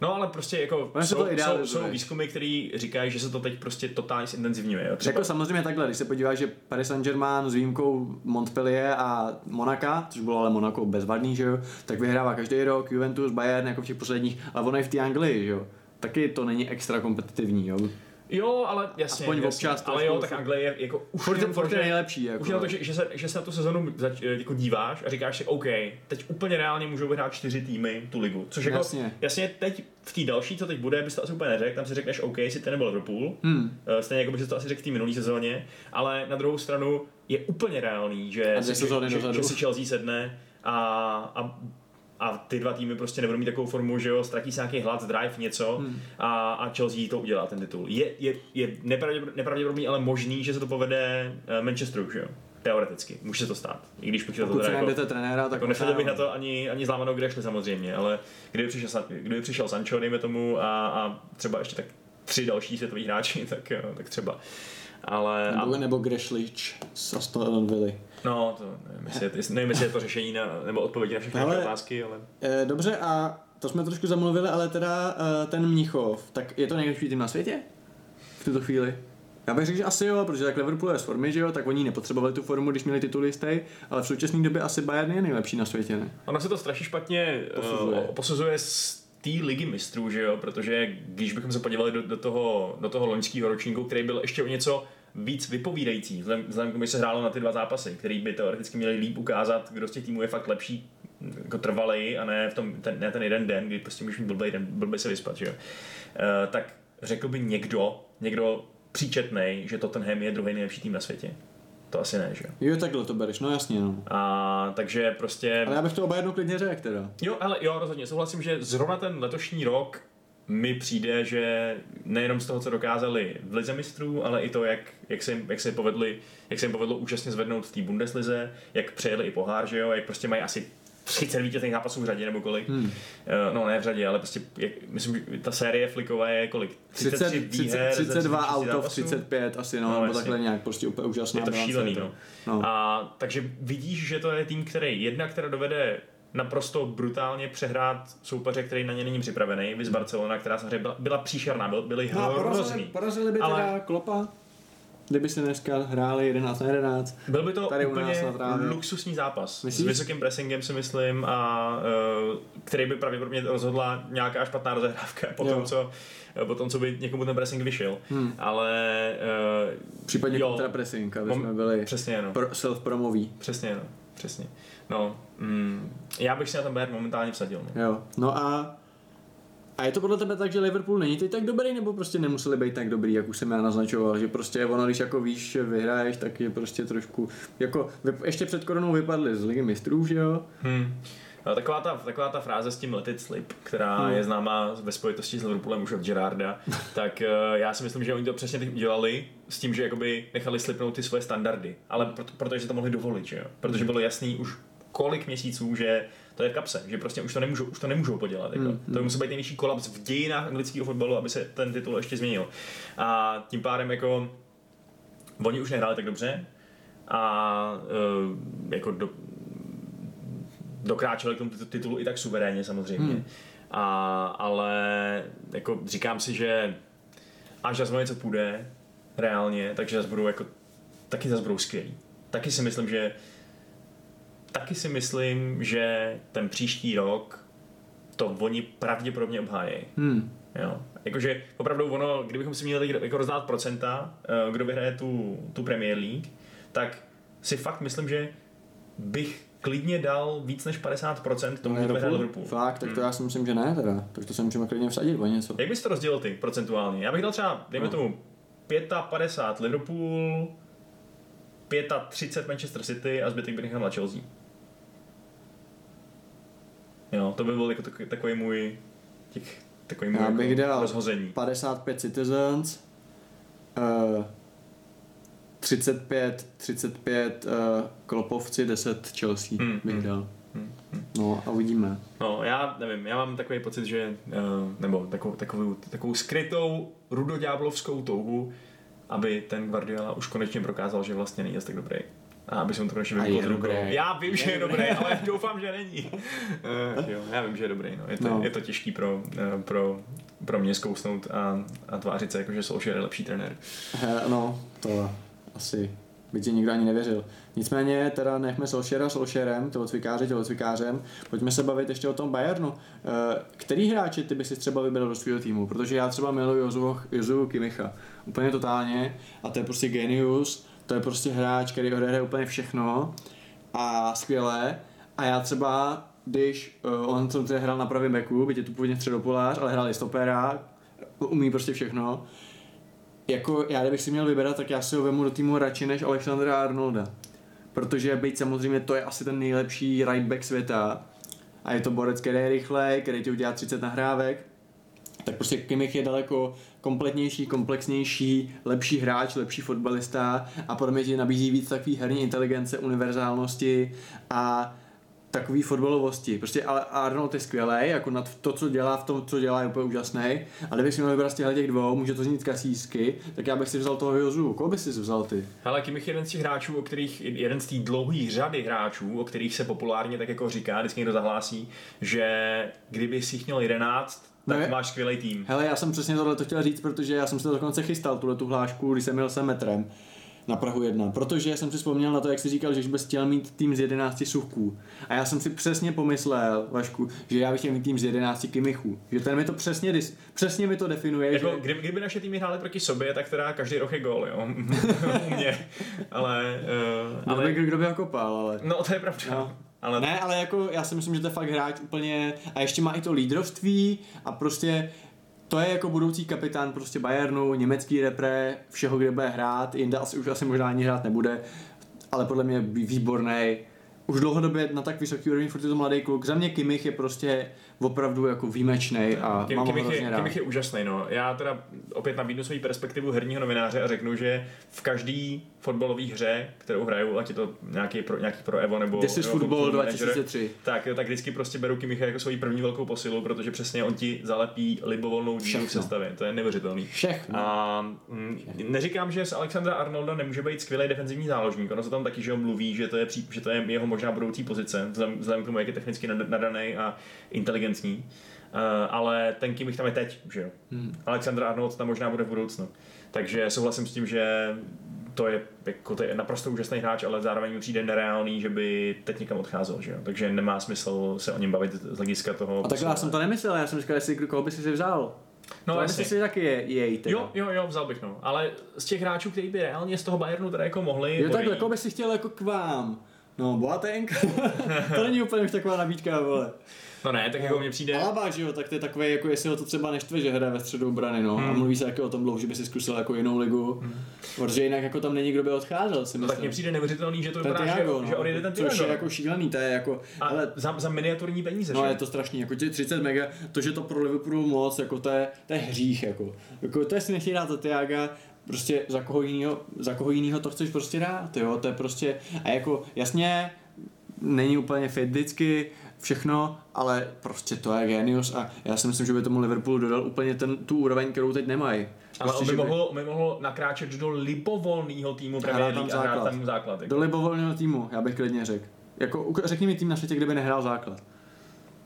No ale prostě jako jsou, to jsou, jsou výzkumy, které říkají, že se to teď prostě totálně zintenzivňuje. Jo? Třeba... Jako samozřejmě takhle, když se podíváš, že Paris Saint-Germain s výjimkou Montpellier a Monaka, což bylo ale Monaco bezvadný, že jo, tak vyhrává každý rok Juventus, Bayern jako v těch posledních, ale ono je v té Anglii, že jo. Taky to není extra kompetitivní, jo. Jo, ale jasně, Aspoň jasně. občas ale jo, tak Anglie je jako už furt, furt je nejlepší. Jako. Už je to, že, že, se, že se na tu sezonu zač, jako díváš a říkáš si, OK, teď úplně reálně můžou vyhrát čtyři týmy tu ligu. Což jako, jasně. jasně teď v té další, co teď bude, bys to asi úplně neřekl, tam si řekneš, OK, si ten nebo Liverpool, hmm. Eh, stejně jako bys to asi řekl v té minulé sezóně, ale na druhou stranu je úplně reálný, že, si, že, že, že si Chelsea sedne a, a a ty dva týmy prostě nebudou mít takovou formu, že jo, ztratí se nějaký hlad, drive, něco hmm. a, a Chelsea to udělá, ten titul. Je, je, je nepravděpodobný, ale možný, že se to povede eh, Manchesteru, že jo. Teoreticky, může se to stát. I když bych to teda jako, trenéra, tak jako bych na to ani, ani zlámanou grešli samozřejmě, ale kdyby přišel, kdyby přišel Sancho, dejme tomu, a, a třeba ještě tak tři další světoví hráči, tak, tak třeba. Ale, nebo, a... nebo Grešlič z Aston Villa. No, to nevím, jestli, je, nevím, jestli je to řešení na, nebo odpovědi na všechny ale, otázky, ale... E, dobře, a to jsme trošku zamluvili, ale teda e, ten Mnichov, tak je to nejlepší tým na světě? V tuto chvíli? Já bych řekl, že asi jo, protože tak Liverpool je z formy, že jo, tak oni nepotřebovali tu formu, když měli titul jistý, ale v současné době asi Bayern je nejlepší na světě, ne? Ono se to strašně špatně Posuzuje. posuzuje, uh, posuzuje z té ligy mistrů, že jo, protože když bychom se podívali do, do toho, do toho loňského ročníku, který byl ještě o něco víc vypovídající, vzhledem, vzhledem k tomu, že se hrálo na ty dva zápasy, který by teoreticky měli líp ukázat, kdo z těch týmů je fakt lepší jako trvalej a ne, v tom, ten, ne ten jeden den, kdy prostě můžeš mít blbý den, blbý se vyspat, že jo. Uh, tak řekl by někdo, někdo příčetnej, že Tottenham je druhý nejlepší tým na světě. To asi ne, že jo. Jo, takhle to bereš, no jasně, no. A takže prostě... Ale já bych to oba jednou klidně řekl teda. Jo, ale jo, rozhodně souhlasím, že zrovna ten letošní rok mi přijde, že nejenom z toho, co dokázali v Lize mistrů, ale i to, jak, jak, se, jim, jak, se, povedli, jak se jim povedlo úžasně zvednout v té Bundeslize, jak přejeli i pohár, že jo, jak prostě mají asi 30 vítězných zápasů v řadě nebo kolik. Hmm. No ne v řadě, ale prostě, jak, myslím, že ta série fliková je kolik? 30, 30, výher ze 32 36 out of zápasů? 35 asi, no, No, nebo takhle nějak, prostě úplně úžasná Je to bilance, šílený, to. no. no. A takže vidíš, že to je tým, který jedna, která dovede naprosto brutálně přehrát soupeře, který na ně není připravený, viz Barcelona, která samozřejmě byla, byla příšerná, byl, byli No a porazili, hrozný. porazili by Ale- teda Klopa, kdyby se dneska hráli 11 na 11. Byl by to Tady u nás úplně na trávě. luxusní zápas. Myslíš? S vysokým pressingem si myslím a uh, který by pravděpodobně rozhodla nějaká špatná rozehrávka po tom, co, po tom, co by někomu ten pressing vyšel. Hmm. Ale uh, Případně Jo. kontrapressing, aby jsme byli přesně no. pro, self-promoví. Přesně no. Přesně. No, mm, já bych si na ten Bayern momentálně vsadil. No. Jo. No a a je to podle tebe tak, že Liverpool není teď tak dobrý, nebo prostě nemuseli být tak dobrý, jak už jsem já naznačoval, že prostě ono, když jako víš, že vyhraješ, tak je prostě trošku, jako ještě před koronou vypadli z ligy mistrů, že jo? Hmm. No, taková, ta, taková ta fráze s tím let it slip, která Hmm. je známá ve spojitosti s Liverpoolem už od Gerarda, tak uh, já si myslím, že oni to přesně teď udělali s tím, že jakoby nechali slipnout ty svoje standardy, ale proto, protože to mohli dovolit, že jo? Protože bylo jasný už kolik měsíců, že to je v kapse, že prostě už to nemůžou, už to nemůžou podělat. Jako. Hmm, To musí být největší kolaps v dějinách anglického fotbalu, aby se ten titul ještě změnil. A tím pádem jako oni už nehráli tak dobře a uh, jako do, dokráčeli k tomu titu- titulu i tak suverénně samozřejmě. Hmm. A, ale jako říkám si, že až zase něco půjde reálně, takže zase budou jako taky zase budou skvělí. Taky si myslím, že taky si myslím, že ten příští rok to oni pravděpodobně obhájí. Hmm. Jo. Jakože opravdu ono, kdybychom si měli jako rozdát procenta, eh, kdo vyhraje tu, tu Premier League, tak si fakt myslím, že bych klidně dal víc než 50% tomu, kdo vyhraje Liverpool. Fakt, tak to Hmm. já si myslím, že ne teda. Tak to se můžeme klidně vsadit o něco. Jak bys to rozdělil ty procentuálně? Já bych dal třeba, dejme No. tomu, 55 Liverpool, 35 Manchester City a zbytek bych nechal na Chelsea. Jo, to by byl jako takový, takový můj, těch, takový můj Já bych jako dal rozhození. 55 Citizens, uh, 35, 35 uh, Klopovci, 10 Chelsea Hmm, bych hmm. dal. Hmm. No a uvidíme. No, já nevím, já mám takový pocit, že, uh, nebo takovou, takovou, takovou skrytou rudoďáblovskou touhu, aby ten Guardiola už konečně prokázal, že vlastně není tak dobrý. A aby se mu to konečně dobrý. Já vím, že Je dobrý. dobrý, ale doufám, že není. Uh, jo, já vím, že je dobrý. No. Je, to, No. je to těžký pro, uh, pro, pro mě zkousnout a, a tvářit se, jako, že Solskjaer je lepší trenér. He, no, to asi by ti nikdo ani nevěřil. Nicméně teda nechme Solskjaera Solskjaerem, tělocvikáře tělocvikářem. Pojďme se bavit ještě o tom Bayernu. Eh, Který hráči ty by si třeba vybral do svého týmu? Protože já třeba miluji Jozu, Jozu Kimicha. Úplně totálně. A to je prostě genius. To je prostě hráč, který odehraje úplně všechno. A skvěle. A já třeba, když uh, on tedy hrál na pravém beku, byť je tu původně středopolář, ale hrál i stopera, umí prostě všechno, jako já kdybych si měl vybrat, tak já si ho vemu do týmu radši než Alexandra Arnolda. Protože být samozřejmě to je asi ten nejlepší right back světa. A je to borec, který je rychlej, který ti udělá 30 nahrávek. Tak prostě Kimmich je daleko kompletnější, komplexnější, lepší hráč, lepší fotbalista a podle mě ti nabízí víc takový herní inteligence, univerzálnosti a takový fotbalovosti. Prostě Arnold je skvělý, jako na to, co dělá v tom, co dělá, je úplně úžasný. A kdybych si měl vybrat z těch dvou, může to znít kasísky, tak já bych si vzal toho Jozu. Koho bys si vzal ty? Ale Kimmich je jeden z těch hráčů, o kterých, jeden z té dlouhé řady hráčů, o kterých se populárně tak jako říká, vždycky někdo zahlásí, že kdyby si měl 11, tak Ne. máš skvělý tým. Hele, já jsem přesně tohle to chtěl říct, protože já jsem to dokonce chystal, tuhle tu hlášku, když jsem jel sem metrem na Prahu 1, protože jsem si vzpomněl na to, jak jsi říkal, že bys chtěl mít tým z 11 suchků. A já jsem si přesně pomyslel, Vašku, že já bych chtěl mít tým z 11 kimichů. Že ten mi to přesně, dis- přesně mi to definuje, Jako, že... kdyby, kdyby naše týmy hrály proti sobě, tak teda každý rok je gól, jo. U mě. Ale, uh, Ale... ale, Kdo by ho kopal, ale... no to je pravda. No. Ale Ne, ale jako já si myslím, že to je fakt hráč úplně a ještě má i to lídrovství a prostě to je jako budoucí kapitán prostě Bayernu, německý repre, všeho, kde bude hrát, jinde asi už asi možná ani hrát nebude, ale podle mě vý- výborný. Už dlouhodobě na tak vysoký úrovni, furt je to mladý kluk. Za mě Kimmich je prostě opravdu jako výjimečný a Kim, mám ho Kimmich, hrozně je, rád. Je úžasný, no. Já teda opět nabídnu svoji perspektivu herního novináře a řeknu, že v každé fotbalové hře, kterou hraju, ať je to nějaký pro, nějaký pro Evo nebo This is football Football Manager, 2003. tak, tak vždycky prostě beru Kimmicha jako svoji první velkou posilu, protože přesně on ti zalepí libovolnou díru v sestavě. To je neuvěřitelný. Všechno. A mm, neříkám, že z Alexandra Arnolda nemůže být skvělý defenzivní záložník. Ono se tam taky, že ho mluví, že to je, že to je jeho možná budoucí pozice, vzhledem k tomu, jak je technicky nad- nadaný a inteligentní. Uh, ale ten Kimmich tam je teď, že jo. Hmm. Alexander Arnold tam možná bude v budoucnu. Takže souhlasím s tím, že to je, jako, to je naprosto úžasný hráč, ale zároveň mi přijde nereálný, že by teď někam odcházel, že jo. Takže nemá smysl se o něm bavit z hlediska toho. A takhle já jsem to nemyslel, já jsem říkal, jestli koho by si si vzal. No, myslím si taky je, jej teda. Jo, jo, jo, vzal bych no. Ale z těch hráčů, kteří by reálně z toho Bayernu teda jako mohli. Jo, takhle, koho by si chtěl jako k vám? No, Boateng? to není úplně už taková nabídka, vole. No ne, tak jako mně přijde. Alaba, že jo, tak to je takové, jako jestli ho to třeba neštve, že hraje ve středu brany, no. Hmm. A mluví se jako o tom dlouho, že by si zkusil jako jinou ligu. Hmm. Protože jinak jako tam není kdo by odcházel, si No, myslím. tak mně přijde neuvěřitelný, že to ten vypadá, Tiago, že, no. že odjede ten Což Tiago. je jako šílený, to je jako, a ale za, za miniaturní peníze, No že? je to strašný, jako těch 30 mega, to, že to pro Liverpoolu moc, jako to je, to je hřích, jako. jako to je si nechtějí dát za Tiaga, prostě za koho jinýho, za koho jinýho to chceš prostě dát, jo, to je prostě, a jako jasně, není úplně fit vždycky, všechno, ale prostě to je genius a já si myslím, že by tomu Liverpoolu dodal úplně ten, tu úroveň, kterou teď nemají. Ale Prostě, on by, že mohl, by mohl nakráčet do libovolného týmu Premier tam League a hrát základ. tam základ. Jako. Do libovolného týmu, já bych klidně řekl. Jako, řekni mi tým na světě, kde by nehrál základ.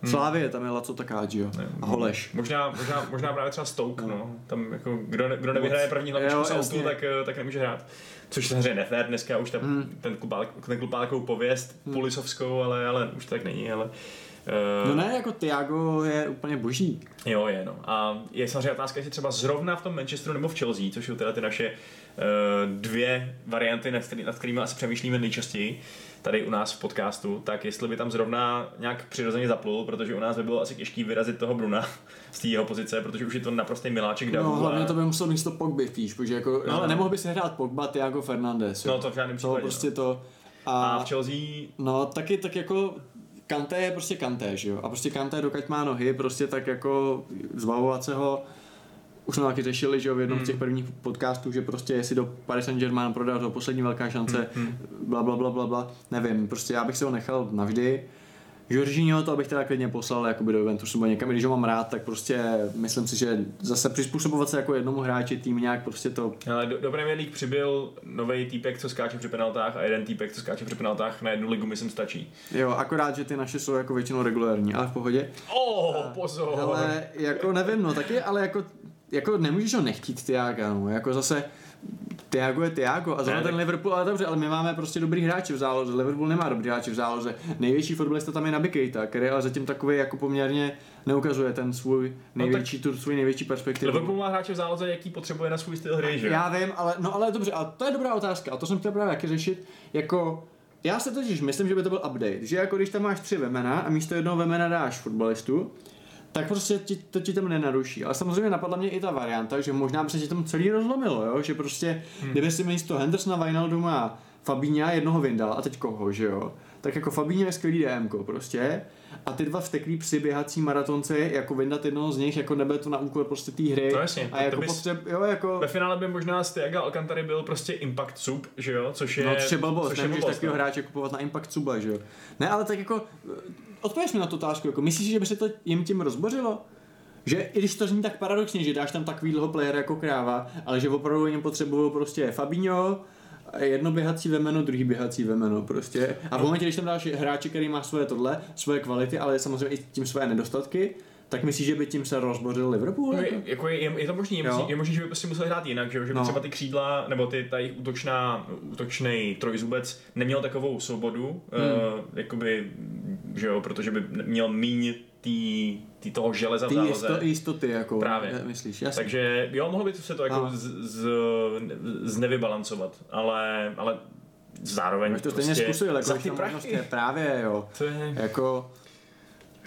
Hmm. Slávě, tam je Laco Takáči, jo. A Holeš. Možná, možná, možná právě třeba Stoke, No. no. Tam jako, kdo, ne, kdo nevyhraje první hlavičku jasně. tak, eh, tak nemůže hrát. Což samozřejmě nefér, dneska už ta, Hmm. ten, klub, má- ten klub má takovou pověst Hmm. polisovskou, ale, ale už tak není, ale... eh, No ne, jako Tiago je úplně boží. Jo, je, no. A je samozřejmě otázka, jestli třeba zrovna v tom Manchesteru nebo v Chelsea, což jsou teda ty naše uh, dvě varianty, nad, který, nad kterými asi přemýšlíme nejčastěji tady u nás v podcastu, tak jestli by tam zrovna nějak přirozeně zaplul, protože u nás by bylo asi těžký vyrazit toho Bruna z té jeho pozice, protože už je to naprostý miláček No, davu. hlavně a... to by musel místo Pogby spíš, protože jako, No. no. ale nemohl by si hrát Pogba, Tiago Fernandez. jo. No, to v žádném to případě, prostě no. to. a A, v Chelsea no, taky tak jako Kanté je prostě Kanté, že jo? A prostě Kanté, dokud má nohy, prostě tak jako zbavovat se ho, už jsme taky řešili, že jo, v jednom Hmm. z těch prvních podcastů, že prostě jestli do Paris Saint-Germain prodat to poslední velká šance, Hmm, bla, bla, bla, bla, bla, nevím, prostě já bych se ho nechal navždy. Jorginho to bych teda klidně poslal jakoby do Juventusu nebo někam, když ho mám rád, tak prostě myslím si, že zase přizpůsobovat se jako jednomu hráči tým nějak prostě to ale do, do Premier League přibyl nový týpek, co skáče při penaltách a jeden týpek, co skáče při penaltách na jednu ligu, myslím, stačí. Jo, akorát, že ty naše jsou jako většinou regulární, ale v pohodě. Oh, pozor! Ale jako nevím, no taky, ale jako, jako nemůžeš ho nechtít Tiaga, no, jako zase Tiago je Tiago a zrovna ten Liverpool, ale dobře, ale my máme prostě dobrý hráče v záloze, Liverpool nemá dobrý hráče v záloze. Největší fotbalista tam je Naby Keita, který ale zatím takový jako poměrně neukazuje ten svůj největší, tu svůj největší perspektivu. Liverpool má hráče v záloze, jaký potřebuje na svůj styl hry, že? Já vím, ale, no ale dobře, ale to je dobrá otázka a to jsem chtěl právě taky řešit, jako já se totiž myslím, že by to byl update, že jako když tam máš tři vemena a místo jednoho vemena dáš fotbalistu, tak prostě ti, to ti tam nenaruší. Ale samozřejmě napadla mě i ta varianta, že možná by se ti tam celý rozlomilo, jo? že prostě, hmm. kdyby si místo Hendersona, Wijnalduma a Fabíňa jednoho vyndal a teď koho, že jo? tak jako Fabinho je skvělý DM prostě a ty dva vsteklí přiběhací maratonci, jako vyndat jednoho z nich, jako nebude to na úkor prostě té hry. No jasně, a jako to bys- potřeb, jo, jako... Ve finále by možná z Tiaga Alcantary byl prostě Impact Sub, že jo, což je... No, což je blbost, což je nemůžeš blbost, takového no. hráče kupovat na Impact Suba, že jo? Ne, ale tak jako, odpověš mi na tu otázku, jako myslíš, že by se to jim tím rozbořilo? Že i když to zní tak paradoxně, že dáš tam takovýhle player jako kráva, ale že opravdu oni potřebují prostě Fabinho, jedno běhací vemeno, druhý běhací vemeno prostě. A v momentě, když tam dáš hráče, který má svoje tohle, svoje kvality, ale samozřejmě i tím svoje nedostatky, tak myslíš, že by tím se rozbořil Liverpool? No, Jako? je, jako je, je, to možný, je, Jo. možný, je možný, že by prostě museli hrát jinak, že, že by No. třeba ty křídla, nebo ty, ta jejich útočná, útočný trojzubec neměl takovou svobodu, hmm. uh, jakoby, že jo, protože by měl míň tý, tý toho železa v Ty záloze. jisto, jistoty, jako, Právě. myslíš, jasně. Takže jo, mohlo by to se to jako No. z, z, znevybalancovat, ale, ale zároveň Máš to prostě stejně zkusil, jako za ty prachy. právě, jo. To je, Jako,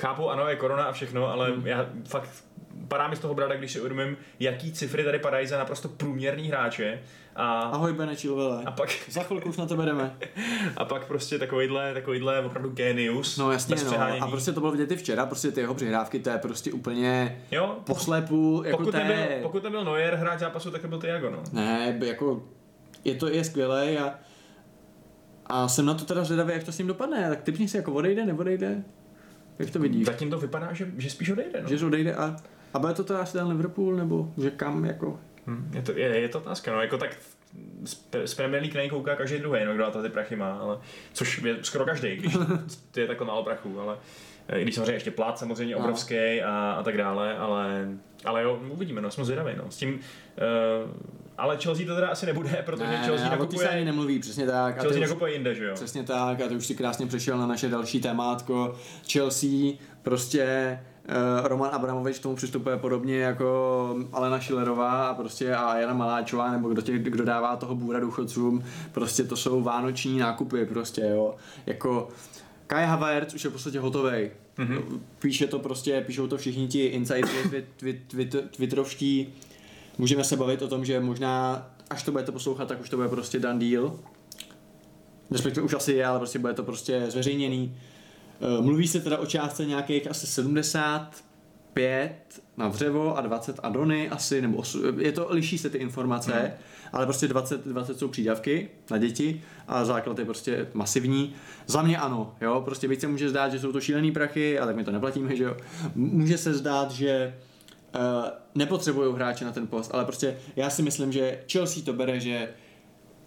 chápu, ano, je korona a všechno, ale hmm. já fakt padá mi z toho brada, když si uvědomím, jaký cifry tady padají za naprosto průměrný hráče a, ahoj Bene Chilvele. a, pak, Za chvilku už na tebe jdeme. a pak prostě takovýhle, takovýhle opravdu genius. No jasně, no. A prostě to bylo vidět i včera, prostě ty jeho přihrávky, to je prostě úplně jo, poslepu, jako pokud, to nebyl, pokud nebyl Neuer hráč zápasu, tak to byl Tiago, no. Ne, jako je to je skvělé a, a jsem na to teda zvědavý, jak to s ním dopadne. Tak typni si, jako odejde, neodejde? Jak to vidíš? Zatím to vypadá, že, že spíš odejde, no. Že odejde a, a bude to teda asi ten Liverpool, nebo že kam, jako... Hm, Je to, je, je to otázka, no, jako tak z, Pre- z Premier League na něj kouká každý druhý, no, kdo na to ty prachy má, ale, což je skoro každý, když to je takhle málo prachu, ale eh, i když samozřejmě ještě plát samozřejmě No. obrovský a, a tak dále, ale, ale jo, uvidíme, no, jsme zvědaví, no, s tím, uh, ale Chelsea to teda asi nebude, protože ne, Chelsea ne, té se ani nakupuje, nemluví, přesně tak. A Chelsea ty už- nakupuje jinde, že jo. Přesně tak a to už si krásně přešel na naše další témátko. Chelsea, prostě eh, Roman Abramovič k tomu přistupuje podobně jako Alena Šilerová a prostě a Jana Maláčová, nebo kdo, tě, kdo dává toho bůra důchodcům, prostě to jsou vánoční nákupy prostě, jo. Jako Kai Havertz už je v podstatě hotovej. Mm-hmm. Píše to prostě, píšou to všichni ti insideri twit, twit, twit, twitterovští. Můžeme se bavit o tom, že možná, až to budete poslouchat, tak už to bude prostě done deal. Respektive už asi je, ale prostě bude to prostě zveřejněný. Eh, Mluví se teda o částce nějakých asi 75 na dřevo a 20 adony asi, nebo osu- je to, liší se ty informace, Hmm. ale prostě 20, 20 jsou přídavky na děti a základ je prostě masivní. Za mě ano, jo, prostě byť se může zdát, že jsou to šílený prachy, ale tak my to neplatíme, že jo. Může se zdát, že uh, nepotřebují hráče na ten post, ale prostě já si myslím, že Chelsea to bere, že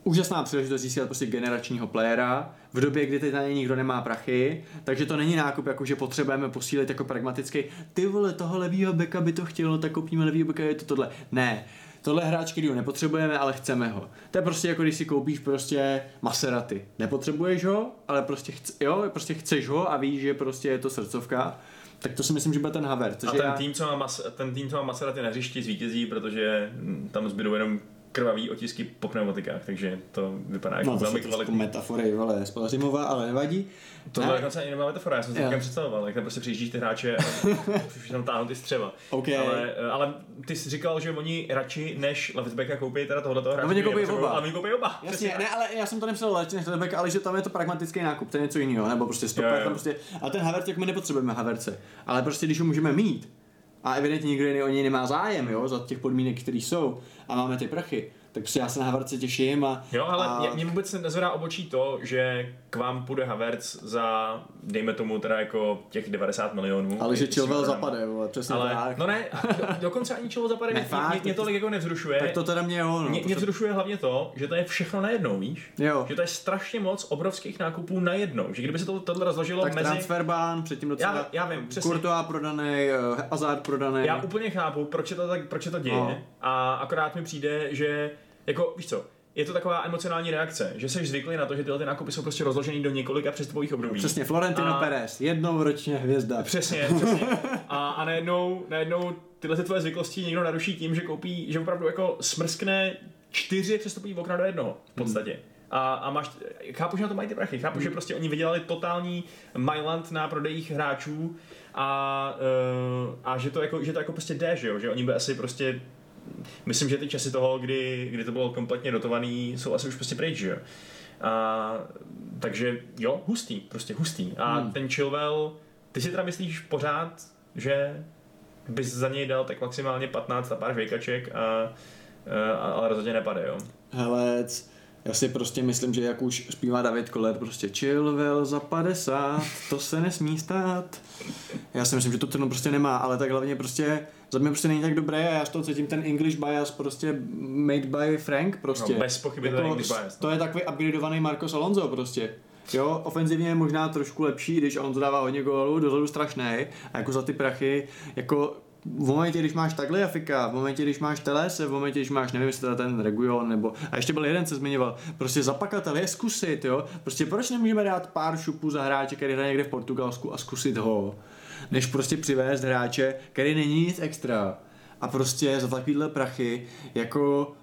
úžasná příležitost získat prostě generačního playera v době, kdy teď na něj nikdo nemá prachy, takže to není nákup, jako že potřebujeme posílit jako pragmaticky, ty vole, toho levýho beka by to chtělo, tak koupíme levýho beka, je to tohle. Ne, tohle hráč, který ho nepotřebujeme, ale chceme ho. To je prostě jako když si koupíš prostě Maserati. Nepotřebuješ ho, ale prostě, chc, jo, prostě chceš ho a víš, že prostě je to srdcovka. Tak to si myslím, že bude ten Havertz. A ten já- tým, co má, mas, ten tým, co má Maserati na hřišti, zvítězí, protože tam zbydou jenom krvavý otisky po pneumatikách, takže to vypadá jako No, to velmi kvalitní. metafory, vole, Spalařimová, ale nevadí. To byla dokonce ani nebyla metafora, já jsem si takhle představoval, jak tam prostě přijíždíš ty hráče a už tam táhnou ty střeva. OK. Ale, ale, ty jsi říkal, že oni radši než leftbacka koupí teda tohoto hráče. oni který koupí oba. Ale oni koupí oba. Jasně, přesně ne, ale já jsem to nepsal radši než Lebek, ale že tam je to pragmatický nákup, to je něco jiného, nebo prostě stoper, jo. tam prostě, a ten Havertz, jak my nepotřebujeme Haverce, ale prostě když ho můžeme mít, a evidentně nikdo jiný o něj nemá zájem, jo, za těch podmínek, které jsou, a máme ty prachy, tak prostě já se na Havertze těším a... Jo, ale a... mě, vůbec nezvedá obočí to, že k vám půjde Havertz za, dejme tomu teda jako těch 90 milionů. ale že Chilwell budeme- zapade, jo, přesně Ale, tak. no ne, do, dokonce ani Chilwell zapade, Ne, mě, fakt, mě, mě tak tolik jako nevzrušuje. tak to teda mě jo, no. mě, mě to- vzrušuje hlavně to, že to je všechno najednou, víš? Jo. Že to je strašně moc obrovských nákupů najednou. Že kdyby se to tohle rozložilo tak mezi... transferbán, předtím docela Já- já vím, přesně. Courtois prodaný, uh, Hazard prodaný. Já úplně chápu, proč je to, tak, proč je to děje. No. A akorát mi přijde, že jako, víš co, je to taková emocionální reakce, že jsi zvyklý na to, že tyhle ty nákupy jsou prostě rozložený do několika přestupových období. Přesně, Florentino A- Perez, jednou ročně hvězda. Přesně, přesně. A, a najednou, najednou tyhle ty tvoje zvyklosti někdo naruší tím, že koupí, že opravdu jako smrskne čtyři přestupový okna do jednoho v podstatě. A, a máš, chápu, že na to mají ty prachy, chápu, že prostě oni vydělali totální Mailand na prodejích hráčů a, uh, a že, to jako, že to jako prostě jde, že jo, že oni by asi prostě Myslím, že ty časy toho, kdy, kdy to bylo kompletně dotovaný, jsou asi už prostě pryč, že jo. A, takže jo, hustý, prostě hustý. A hmm. ten Chilwell, ty si teda myslíš pořád, že bys za něj dal tak maximálně 15 a pár žvejkaček, a, a, ale rozhodně nepade, jo? Hele, já si prostě myslím, že jak už zpívá David Koller, prostě Chilwell za 50, to se nesmí stát. Já si myslím, že to ten prostě nemá, ale tak hlavně prostě za mě prostě není tak dobré a já z toho cítím ten English bias prostě made by Frank prostě. No, bez pochyby jako, to je English bias. No. To je takový upgradeovaný Marcos Alonso prostě. Jo, ofenzivně je možná trošku lepší, když on dává hodně gólů, dozadu strašný a jako za ty prachy, jako v momentě, když máš takhle Jafika, v momentě, když máš Telese, v momentě, když máš, nevím, jestli teda ten Regulon, nebo, a ještě byl jeden, se zmiňoval, prostě zapakatel je zkusit, jo, prostě proč nemůžeme dát pár šupů za hráče, který hraje někde v Portugalsku a zkusit ho, než prostě přivést hráče, který není nic extra a prostě za takovýhle prachy, jako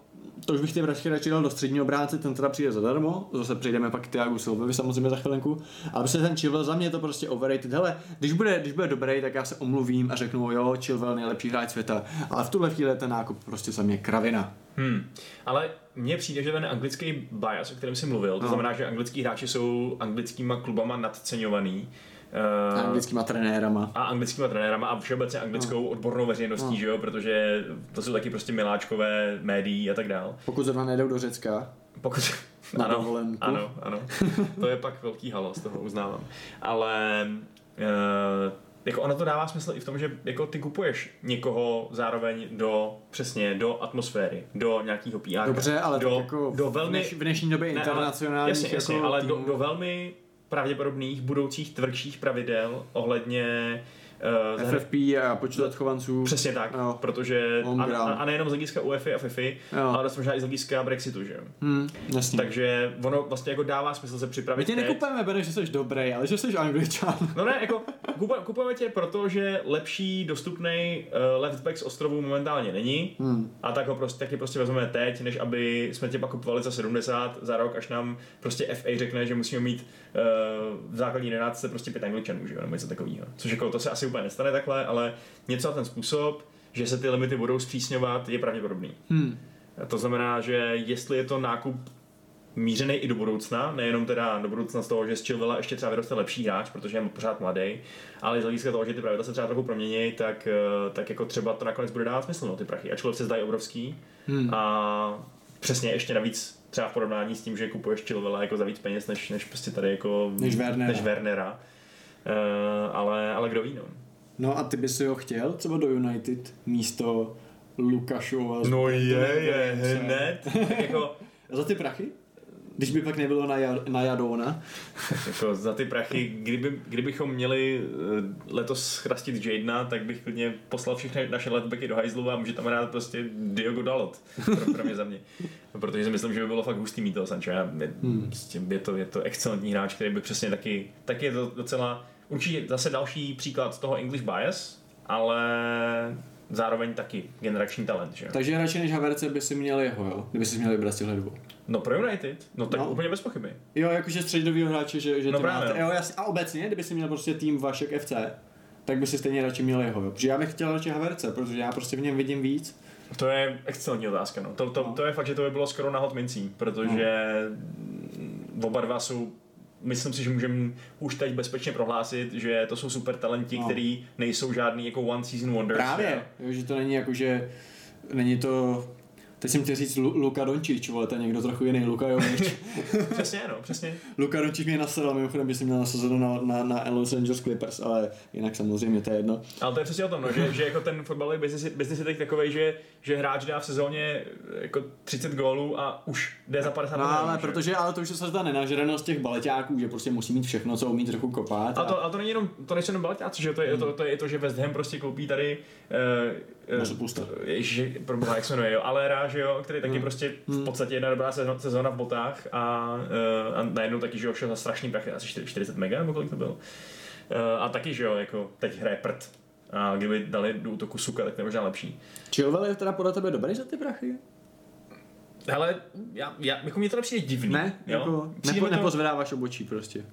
to už bych ty vražky radši dal do středního obránce, ten teda přijde zadarmo, zase přijdeme pak k Tiagu Silvovi samozřejmě za chvilenku, ale prostě ten Chilwell za mě to prostě overrated. Hele, když bude, když bude dobrý, tak já se omluvím a řeknu, jo, Chilwell nejlepší hráč světa, ale v tuhle chvíli ten nákup prostě za mě kravina. Hmm. Ale mně přijde, že ten anglický bias, o kterém jsi mluvil, to no. znamená, že anglický hráči jsou anglickýma klubama nadceňovaný, Uh, a anglickýma trenérama. A anglickýma trenérama a všeobecně anglickou no. odbornou veřejností, no. že jo, protože to jsou taky prostě miláčkové médií a tak dál. Pokud zrovna nejdou do Řecka. Pokud, na ano, dovolenku. ano, ano, to je pak velký halo, z toho uznávám. Ale uh, jako ono to dává smysl i v tom, že jako ty kupuješ někoho zároveň do přesně do atmosféry, do nějakého PR. Dobře, ale do, jako do velmi, v dnešní době ne, internacionální. Jasně, jasně, jako ale do, do velmi pravděpodobných budoucích tvrdších pravidel ohledně Uh, FFP a počítat chovanců. Přesně tak, jo. protože a, a, a, nejenom z hlediska UEFA a FIFI, jo. ale možná i z hlediska Brexitu, že jo. Hmm. Takže ono vlastně jako dává smysl se připravit. My tě nekupujeme, Bene, že jsi dobrý, ale že jsi angličan. No ne, jako kupujeme tě proto, že lepší dostupný uh, left back z ostrovů momentálně není hmm. a tak ho prostě, taky prostě vezmeme teď, než aby jsme tě pak kupovali za 70 za rok, až nám prostě FA řekne, že musíme mít uh, v základní jedenáctce prostě pět angličanů, že jo, nebo něco takového. Což jako to se asi úplně nestane takhle, ale něco na ten způsob, že se ty limity budou zpřísňovat, je pravděpodobný. Hmm. To znamená, že jestli je to nákup mířený i do budoucna, nejenom teda do budoucna z toho, že z Chilvela ještě třeba vyroste lepší hráč, protože je pořád mladý, ale z hlediska toho, že ty pravidla se třeba trochu promění, tak, eh, tak jako třeba to nakonec bude dávat smysl, no, ty prachy. Ačkoliv se zdají obrovský hmm. a přesně ještě navíc třeba v porovnání s tím, že kupuješ Chilvela jako za víc peněz, než, než prostě tady jako než Wernera. Než Wernera. Uh, ale, ale kdo ví, no. No a ty bys ho chtěl třeba do United místo Lukašova? No je, je, hned. jako... Za ty prachy? Když by pak nebylo na, na Jadona. jako za ty prachy, kdyby, kdybychom měli eh, letos chrastit Jadena, tak bych klidně poslal všechny naše letbacky do hajzlu a může tam hrát prostě Diogo Dalot. Pro, pro mě za mě. Protože si myslím, že by bylo fakt hustý mít toho Sancho. Je, hmm. je, to, je to excelentní hráč, který by přesně taky, taky je to docela určitě zase další příklad toho English bias, ale zároveň taky generační talent. Že? Takže radši než Haverce by si měl jeho, jo? Kdyby si měl vybrat z těchto dvou. No pro United, no tak no. úplně bez pochyby. Jo, jakože středový hráče, že, že no to právě, máte. Jo, jasně. A obecně, kdyby si měl prostě tým Vašek FC, tak by si stejně radši měl jeho, jo? Protože já bych chtěl radši Haverce, protože já prostě v něm vidím víc. To je excelentní otázka, no. To, to, no. to je fakt, že to by bylo skoro na hot mincí, protože no. oba dva jsou myslím si, že můžeme už teď bezpečně prohlásit, že to jsou super talenti, no. který nejsou žádný jako one season wonders. Právě, jo, že to není jako, že není to Teď jsem chtěl říct Luka Dončič, ale to je někdo trochu jiný, Luka Jovič. přesně, no, přesně. Luka Dončič mě nasadal, mimochodem by si měl nasazeno na, na, na Los Angeles Clippers, ale jinak samozřejmě to je jedno. Ale to je přesně o tom, no, že, že jako ten fotbalový business, business je teď takový, že, že hráč dá v sezóně jako 30 gólů a už jde za 50 No ale že? protože, ale to už se ta nenažranost těch baleťáků, že prostě musí mít všechno, co umí trochu kopat. A, a to, a to není jenom, to nejsou jenom baleťáci, že to je, hmm. to, to, je to, že West Ham prostě koupí tady uh, uh, Ježiš, pro jak se jmenuje, jo, Alera, že jo, který taky hmm prostě v hmm. podstatě jedna dobrá sezóna v botách a, uh, a najednou taky, že ho šel za strašný prachy, asi 40 mega nebo kolik to byl. Uh, a taky, že jo, jako teď hraje prd. A kdyby dali do útoku suka, tak to je možná lepší. Chilwell je teda podle tebe dobrý za ty prachy? Ale já, já, jako mě to nepřijde divný. Ne, jo? jako nepo, to... nepozvedáváš obočí prostě.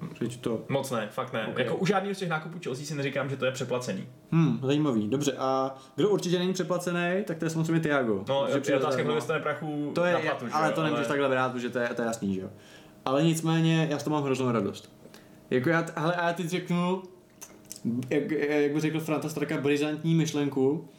To... Moc ne, fakt ne. Okay. Jako u žádného z těch nákupů Chelsea si neříkám, že to je přeplacený. Hmm, zajímavý, dobře. A kdo určitě není přeplacený, tak to je samozřejmě Tiago. No, je otázka, kdo dostane prachu to je, na platu, Ale jo? to nemůžeš ale... takhle brát, protože to je, to je jasný, že jo. Ale nicméně, já z toho mám hroznou radost. Jako já, ale já teď řeknu, jak, jak by řekl Franta Straka, brizantní myšlenku.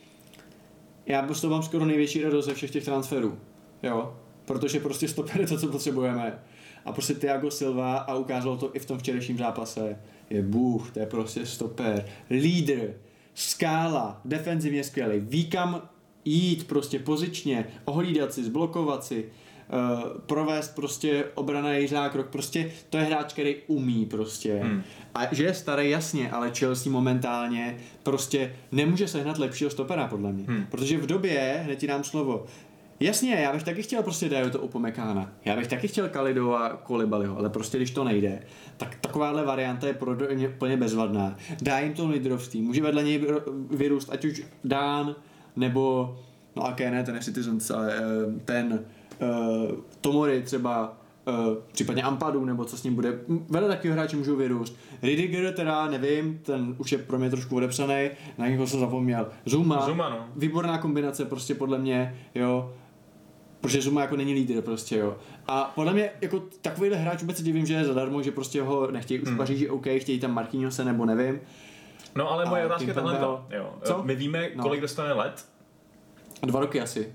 Já prostě mám skoro největší radost ze všech těch transferů. Jo? Protože prostě stoper je to, co potřebujeme. A prostě Thiago Silva, a ukázalo to i v tom včerejším zápase, je bůh, to je prostě stoper. Lídr, skála, defenzivně skvělý, ví kam jít prostě pozičně, ohlídat si, zblokovat si, uh, provést prostě obrana zákrok, prostě to je hráč, který umí prostě. Hmm. A že je starý, jasně, ale Chelsea momentálně prostě nemůže sehnat lepšího stopera, podle mě. Hmm. Protože v době, hned ti dám slovo, Jasně, já bych taky chtěl prostě dát to Upomekána. Já bych taky chtěl Kalido a Kolibaliho, ale prostě když to nejde, tak takováhle varianta je pro ně úplně bezvadná. Dá jim to lídrovství, může vedle něj vyrůst, ať už Dán, nebo, no a ne, ten je Citizens, ale eh, ten uh, Tomori třeba, uh, případně Ampadu, nebo co s ním bude. Vedle takového hráče můžou vyrůst. Ridiger teda, nevím, ten už je pro mě trošku odepsaný, na někoho jsem zapomněl. Zuma, Zuma no. výborná kombinace prostě podle mě, jo protože Zuma jako není lídr prostě, jo. A podle mě jako takovýhle hráč vůbec se divím, že je zadarmo, že prostě ho nechtějí už hmm. Paříži, OK, chtějí tam Marquinhose nebo nevím. No ale moje otázka je tahle, jo. Co? My víme, no. kolik dostane let? Dva roky asi.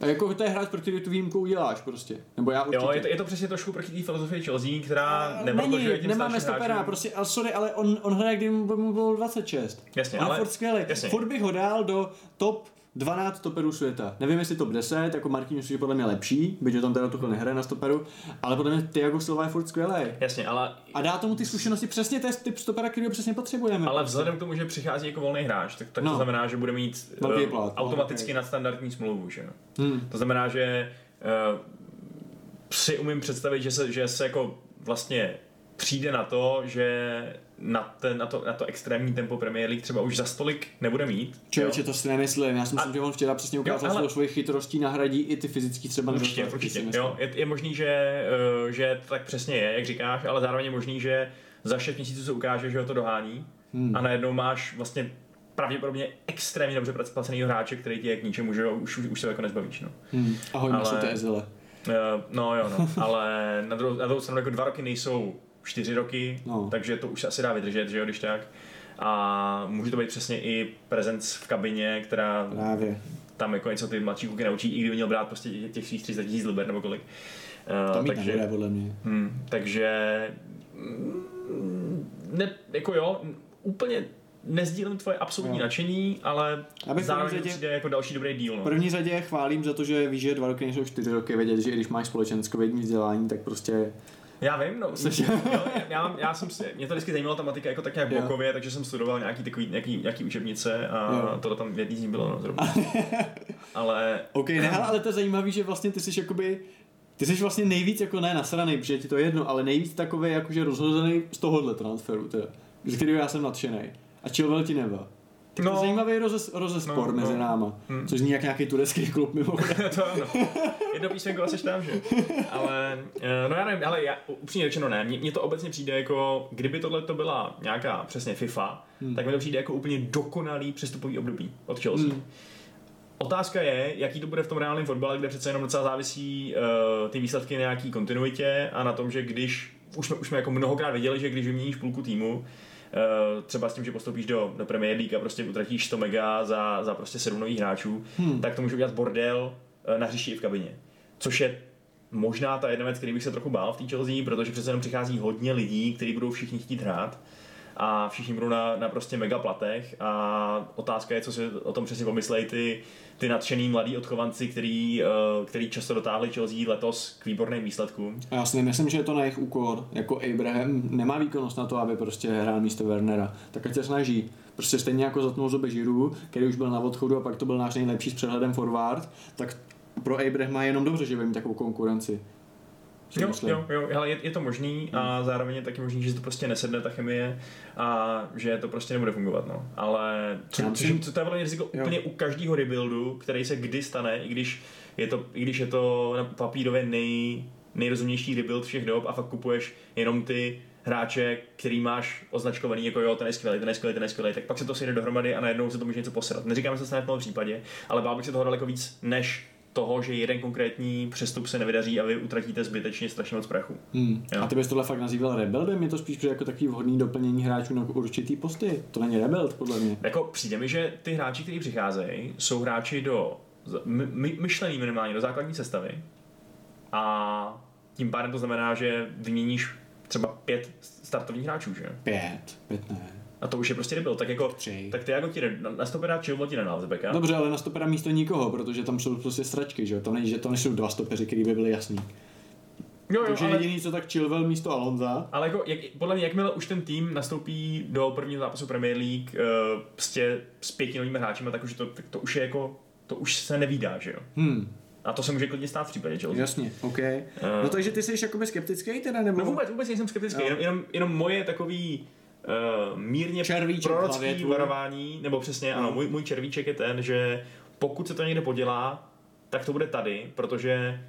A jako to je hráč, pro který tu výjimku uděláš prostě. Nebo já určitě. Jo, je to, je to přesně trošku proti té filozofii Chelsea, která neprodlužuje tím nemáme stopera, prostě, ale sorry, ale on, on hraje, kdy mu bylo 26. Jasně, on ale... furt skvělý. Furt bych ho dal do top 12 stoperů světa. Nevím, jestli top 10, jako Marquinhos je podle mě lepší, byť tam teda tuhle nehraje na stoperu, ale podle mě Thiago Silva je furt skvělý. Jasně, ale... A dá tomu ty zkušenosti přesně ten typ stopera, který ho přesně potřebujeme. Ale vzhledem k tomu, že přichází jako volný hráč, tak, tak no. to znamená, že bude mít uh, plat, automaticky okay. nadstandardní smlouvu, že Hmm. To znamená, že uh, si umím představit, že se, že se jako vlastně přijde na to, že na, ten, na, to, na to extrémní tempo Premier League třeba už za stolik nebude mít. Člověče, to si nemyslím. Já si myslím, a... že on včera přesně ukázal, že ale... svoji chytrostí nahradí i ty fyzický třeba Určitě, určitě. Jo, je, je možný, že, eh, že to tak přesně je, jak říkáš, ale zároveň je možný, že za 6 měsíců se ukáže, že ho to dohání hmm. a najednou máš vlastně pravděpodobně extrémně dobře placený hráče, který ti je k ničemu, že už, už se jako nezbavíš. No. Hmm. Ahoj, ale... ty ezile. Uh, no jo, no, ale na druhou, na druhou stranu jako dva roky nejsou čtyři roky, no. takže to už asi dá vydržet, že jo, když tak. A může to být přesně i prezenc v kabině, která Právě. tam jako něco ty mladší kluky naučí, i kdyby měl brát prostě těch svých 30 tisíc liber nebo kolik. Uh, to takže, nebude, podle mě. Hm, takže mm, ne, jako jo, úplně nezdílím tvoje absolutní no. nadšení, ale Abych zároveň řadě, přijde jako další dobrý díl. No. V první řadě chválím za to, že víš, že dva roky nejsou čtyři roky, vědět, že i když máš společenské vzdělání, tak prostě já vím, no. jo, já, já, jsem si, mě to vždycky zajímala ta matika jako tak nějak blokově, takže jsem studoval nějaký takový, nějaký, nějaký učebnice a jo. to tam v jedný z nich bylo, no, zrovna. ale... OK, ne, ale to je zajímavé, že vlastně ty jsi jakoby ty jsi vlastně nejvíc jako ne nasraný, protože ti to je jedno, ale nejvíc takový jakože rozhozený z tohohle transferu, teda, z kterého já jsem nadšený. A Chilwell ti neba. Tak no. to zajímavý rozes, rozespor no, mezi no. náma, hmm. což zní jak nějaký turecký klub mimo. to ano. Jedno písmenko asi tam, že? Ale, eh, no já nevím, ale já upřímně řečeno ne, mně, to obecně přijde jako, kdyby tohle to byla nějaká přesně FIFA, hmm. tak mi to přijde jako úplně dokonalý přestupový období od Chelsea. Hmm. Otázka je, jaký to bude v tom reálném fotbale, kde přece jenom docela závisí uh, ty výsledky na nějaký kontinuitě a na tom, že když, už jsme, už jsme jako mnohokrát viděli, že když vyměníš půlku týmu, třeba s tím, že postoupíš do, do Premier League a prostě utratíš 100 mega za, za prostě 7 nových hráčů, hmm. tak to může udělat bordel eh, na hřišti i v kabině. Což je možná ta jedna věc, který bych se trochu bál v té Chelsea, protože přece jenom přichází hodně lidí, kteří budou všichni chtít hrát a všichni budou na, na prostě mega platech a otázka je, co si o tom přesně pomyslejí ty, ty nadšený mladí odchovanci, který, uh, který často dotáhli Chelsea letos k výborným výsledkům. A já si nemyslím, že je to na jejich úkor. Jako Abraham nemá výkonnost na to, aby prostě hrál místo Wernera. Tak ať se snaží. Prostě stejně jako zatnul zobe Žiru, který už byl na odchodu a pak to byl náš nejlepší s přehledem forward, tak pro Abrahama je jenom dobře, že bude mít takovou konkurenci. Jo, jo, jo, ale je, je to možný a hmm. zároveň je taky možný, že to prostě nesedne ta chemie a že to prostě nebude fungovat, no. Ale co, co, co to je vlastně riziko jo. úplně u každého rebuildu, který se kdy stane, i když je to, i když je to na papírově nej, nejrozumnější rebuild všech dob a fakt kupuješ jenom ty hráče, který máš označkovaný jako jo, ten je skvělý, ten je skvělý, ten je skvělý, tak pak se to sejde dohromady a najednou se to může něco posrat. Neříkám, že se stane v tom případě, ale bál bych se toho daleko víc, než toho, že jeden konkrétní přestup se nevydaří a vy utratíte zbytečně strašně moc prachu. Hmm. Jo. A ty bys tohle fakt nazýval rebuildem? Je to spíš jako takový vhodný doplnění hráčů na určitý posty. To není rebuild, podle mě. Jako přijde mi, že ty hráči, kteří přicházejí, jsou hráči do my, my, myšlený minimálně do základní sestavy a tím pádem to znamená, že vyměníš třeba pět startovních hráčů, že? Pět. Pět ne. A to už je prostě nebyl. Tak jako, Tři. tak ty jako ti na, na stopera Chilwell ti z beka. Dobře, ale na stopera místo nikoho, protože tam jsou prostě stračky, že jo? To není, že to nejsou dva stopeři, který by byly jasný. jo, jo, Takže ale, jediný, co tak Chilwell místo Alonza. ale jako, jak, podle mě, jakmile už ten tým nastoupí do prvního zápasu Premier League uh, prostě s pěti novými hráči, tak už, to, tak to už je jako, to už se nevídá, že jo? Hmm, A to se může klidně stát v případě Chelsea. jasně, OK. No takže ty jsi jakoby skeptický teda, nebo? No vůbec, vůbec nejsem skeptický, Jo. jenom, jenom, jenom moje takový uh, mírně Červíček prorocký varování, nebo přesně, ano, No. můj, můj červíček je ten, že pokud se to někde podělá, tak to bude tady, protože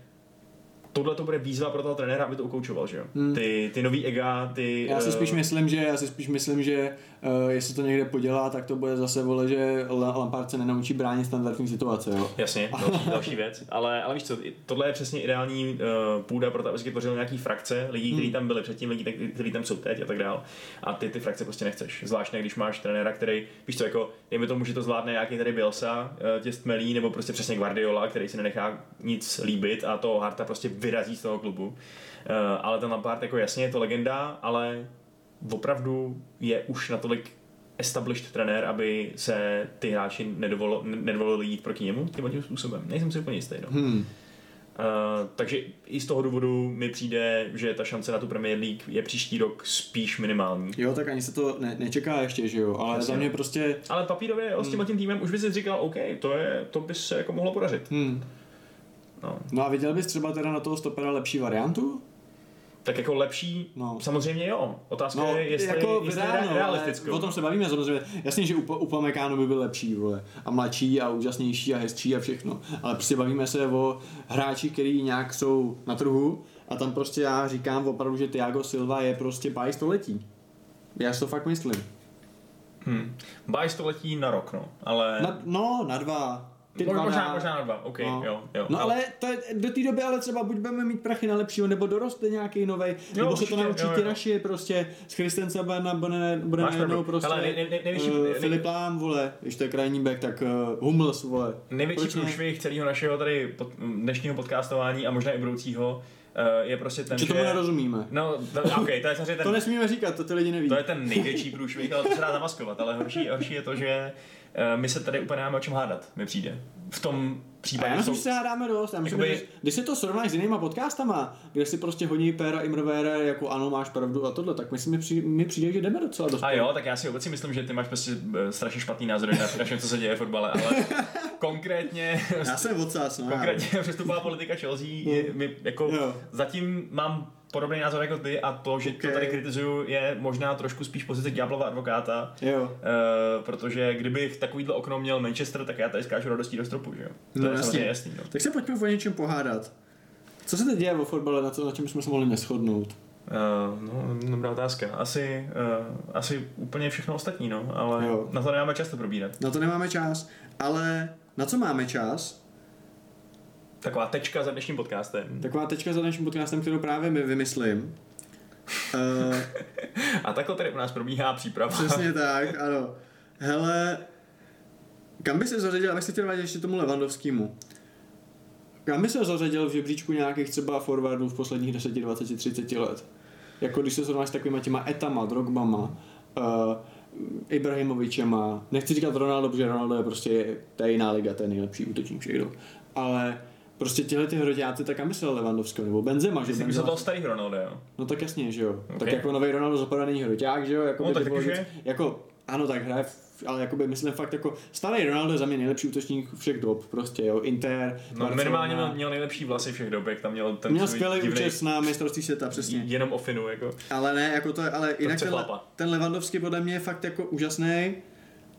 tohle to bude výzva pro toho trenéra, aby to ukoučoval, že jo? Ty, ty nový ega, ty... Já si eh, spíš myslím, že, já si spíš myslím, že jestli to někde podělá, tak to bude zase vole, že La- Lampard se nenaučí bránit standardní situace, jo. Jasně, další, další věc. Ale, ale víš co, tohle je přesně ideální uh, půda pro to, aby se tvořil nějaký frakce lidí, kteří tam byli předtím, lidí, kteří tam jsou teď a tak dál. A ty ty frakce prostě nechceš. Zvláště když máš trenéra, který, víš co, jako, dejme tomu, že to zvládne nějaký tady Bielsa, uh, tě stmelí, nebo prostě přesně Guardiola, který si nenechá nic líbit a toho Harta prostě vyrazí z toho klubu. Uh, ale ten Lampard, jako jasně, je to legenda, ale opravdu je už natolik established trenér, aby se ty hráči nedovolo, nedovolili jít proti němu tím tím způsobem. Nejsem si úplně jistý. No. Hmm. Uh, takže i z toho důvodu mi přijde, že ta šance na tu Premier League je příští rok spíš minimální. Jo, tak ani se to ne, nečeká ještě, že jo, ale Jasně. za mě prostě, Ale papírově jo, s tímhle tím týmem už by si říkal, OK, to, je, to by se jako mohlo podařit. hmm. No. No a viděl bys třeba teda na toho stopera lepší variantu? Tak jako lepší, No. samozřejmě jo. Otázka No, je, jestli, jako jestli reálno, realistickou. o tom se bavíme samozřejmě. Jasně, že u Upamecano by byl lepší, vole, a mladší a úžasnější a hezčí a všechno. Ale prostě bavíme se o hráči, který nějak jsou na trhu a tam prostě já říkám opravdu, že Thiago Silva je prostě báj století. Já si to fakt myslím. Hmm. Baj století na rok, no. Ale... Na, no, na dva. Ty Možná, dva možná, dá- možná na dva, OK, No. jo, jo. No ale to je, do té doby ale třeba buď budeme mít prachy na lepšího, nebo doroste nějaký nový, nebo se určitě, to naučí jo, jo. naši prostě z Christensa bude, na, bude, bude Máš najednou prostě Hele, nej- nejvyšší- uh, nej- Filip Lám, vole, když to je krajní back, tak uh, Hummels, vole. Největší ne? průšvih celého našeho tady pod, dnešního podcastování a možná i budoucího uh, je prostě ten, Že tomu nerozumíme. No, to, OK, to je samozřejmě To ten, nesmíme říkat, to ty lidi neví. to je ten největší průšvih, ale to se dá zamaskovat, ale horší, horší je to, že my se tady úplně nemáme o čem hádat, mi přijde. V tom A případě já myslím, jsou, že se hádáme dost. Já myslím, Jakoby- že když si to srovnáš s jinýma podcastama, kde si prostě hodí Péra Imrovere jako ano, máš pravdu a tohle, tak myslím, mi přijde, mi přijde že jdeme docela dost. a jo, tak já si obecně myslím, že ty máš prostě eh, strašně špatný názor na na všem, co se děje v fotbale, ale konkrétně Já jsem odsás, no. Konkrétně přestupová politika Chelsea je, mi, jako, Jo. zatím mám podobný názor jako ty a to, že to Ok. tady kritizuju, je možná trošku spíš pozice ďáblova advokáta, Jo. uh, protože kdyby takovýhle okno měl Manchester, tak já tady skáču radostí do stropu, že jo? To No, je jasně. jasný, no. Tak se pojďme o něčem pohádat. Co se teď děje o fotbale, na, co, na čem jsme se mohli neschodnout? Uh, no, dobrá otázka. Asi, uh, asi úplně všechno ostatní, no, ale Jo. na to nemáme často probírat. Na to nemáme čas, ale na co máme čas? Taková tečka za dnešním podcastem. Taková tečka za naším podcastem, kterou právě my vymyslím. Uh, A takhle tady u nás probíhá příprava. přesně tak, ano. Hele, kam by se zařadil, abych se chtěl vrátit ještě tomu Levandovskému. Kam by se zařadil v žebříčku nějakých třeba forwardů v posledních 10, 20, 30 let? Jako když se srovnáš s takovýma těma etama, drogbama, uh, Ibrahimovičema, nechci říkat Ronaldo, protože Ronaldo je prostě, to je jiná liga, to je nejlepší útočník všech. Ale prostě těhle ty hroťáci, tak kam myslel Levandovského, nebo Benzema, že Myslím, že Benzema, toho starý Ronaldo, jo. No tak jasně, že jo. Ok. Tak jako nový Ronaldo zapadá není hroťák, že jo? Jako No, tak to bylo víc-? Jako, ano, tak hraje, ale jako by myslím fakt jako, starý Ronaldo je za mě nejlepší útočník všech dob, prostě jo, Inter, No, Barcelona. minimálně měl, měl nejlepší vlasy všech dob, jak tam měl ten Měl skvělý divnej- účes na mistrovství světa, přesně. jenom o Finu, jako. Ale ne, jako to je, ale jinak ten, ten Levandovský podle mě je fakt jako úžasný.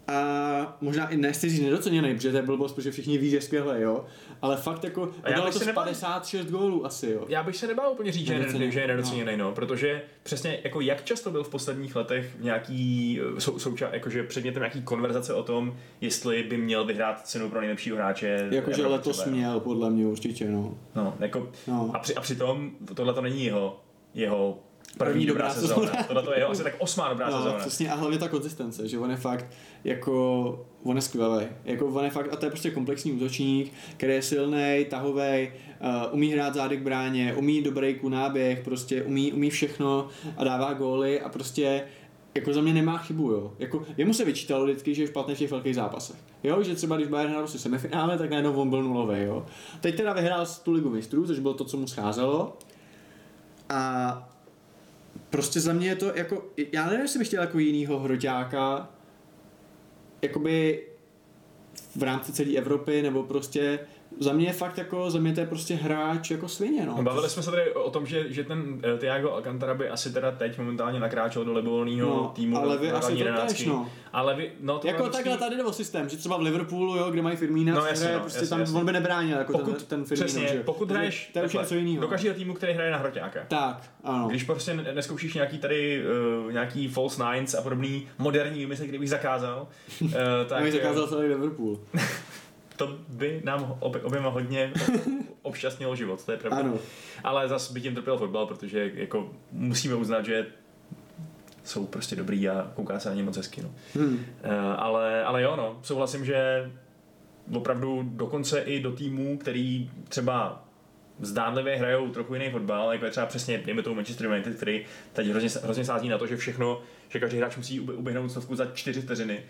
A možná i nechci říct nedoceněný, protože to je blbost, protože všichni ví, že je skvělé, jo. Ale fakt jako, A já dalo bych to se z nebál- 56 gólů asi, jo. Já bych se nebál úplně říct, že je, Nedoceněný, že je nedoceněný, no. protože přesně jako jak často byl v posledních letech nějaký eh, sou, souča, jakože předmětem nějaký konverzace o tom, jestli by měl vyhrát cenu pro nejlepšího hráče. Jakože letos třeba, měl, podle mě určitě, no. No, jako, No. a, při, a přitom tohle to není jeho, jeho první, První dobrá, dobrá sezóna. sezóna. Tohle to je jeho asi tak osmá dobrá No, sezóna. přesně a hlavně ta konzistence, že on je fakt jako, on je skvělý. Jako on je fakt, a to je prostě komplexní útočník, který je silný, tahový, uh, umí hrát zády k bráně, umí dobrý ku náběh, prostě umí, umí všechno a dává góly a prostě jako za mě nemá chybu, jo. Jako, jemu se vyčítalo vždycky, že je špatný v těch velkých zápasech. Jo, že třeba když Bayern hrál si semifinále, tak najednou on byl nulový, jo. Teď teda vyhrál tu ligu mistrů, což bylo to, co mu scházelo. A prostě za mě je to jako, já nevím, jestli bych chtěl jako jinýho hroťáka, jakoby v rámci celé Evropy, nebo prostě za mě je fakt jako, za mě to je prostě hráč jako svině, no. Bavili jsme se tady o tom, že, že ten eh, Thiago Alcantara by asi teda teď momentálně nakráčel do libovolného No, týmu. ale vy asi to tež, no. Ale vy, no to Jako takhle tady jde o systém, že třeba v Liverpoolu, jo, kde mají Firmína, No, jasně, no, prostě jasně, tam jasně. on by nebránil jako pokud, ten, ten Firmino, přesně, že? pokud hraješ to je něco jiného. do každého týmu, který hraje na hroťáka. Tak, ano. Když prostě ne- neskoušíš nějaký tady uh, nějaký false nines a podobný moderní výmysly, který bych zakázal, uh, tak zakázal celý Liverpool. to by nám obě, oběma hodně obšťastnilo život, to je pravda. Ano. Ale zase by tím trpěl fotbal, protože jako musíme uznat, že jsou prostě dobrý a kouká se na ně moc hezky. No. Hmm. Uh, ale, ale jo, no, souhlasím, že opravdu dokonce i do týmů, který třeba zdánlivě hrajou trochu jiný fotbal, jako je třeba přesně, dejme tomu Manchester United, který teď hrozně, hrozně sází na to, že všechno, že každý hráč musí uběhnout stovku za čtyři vteřiny,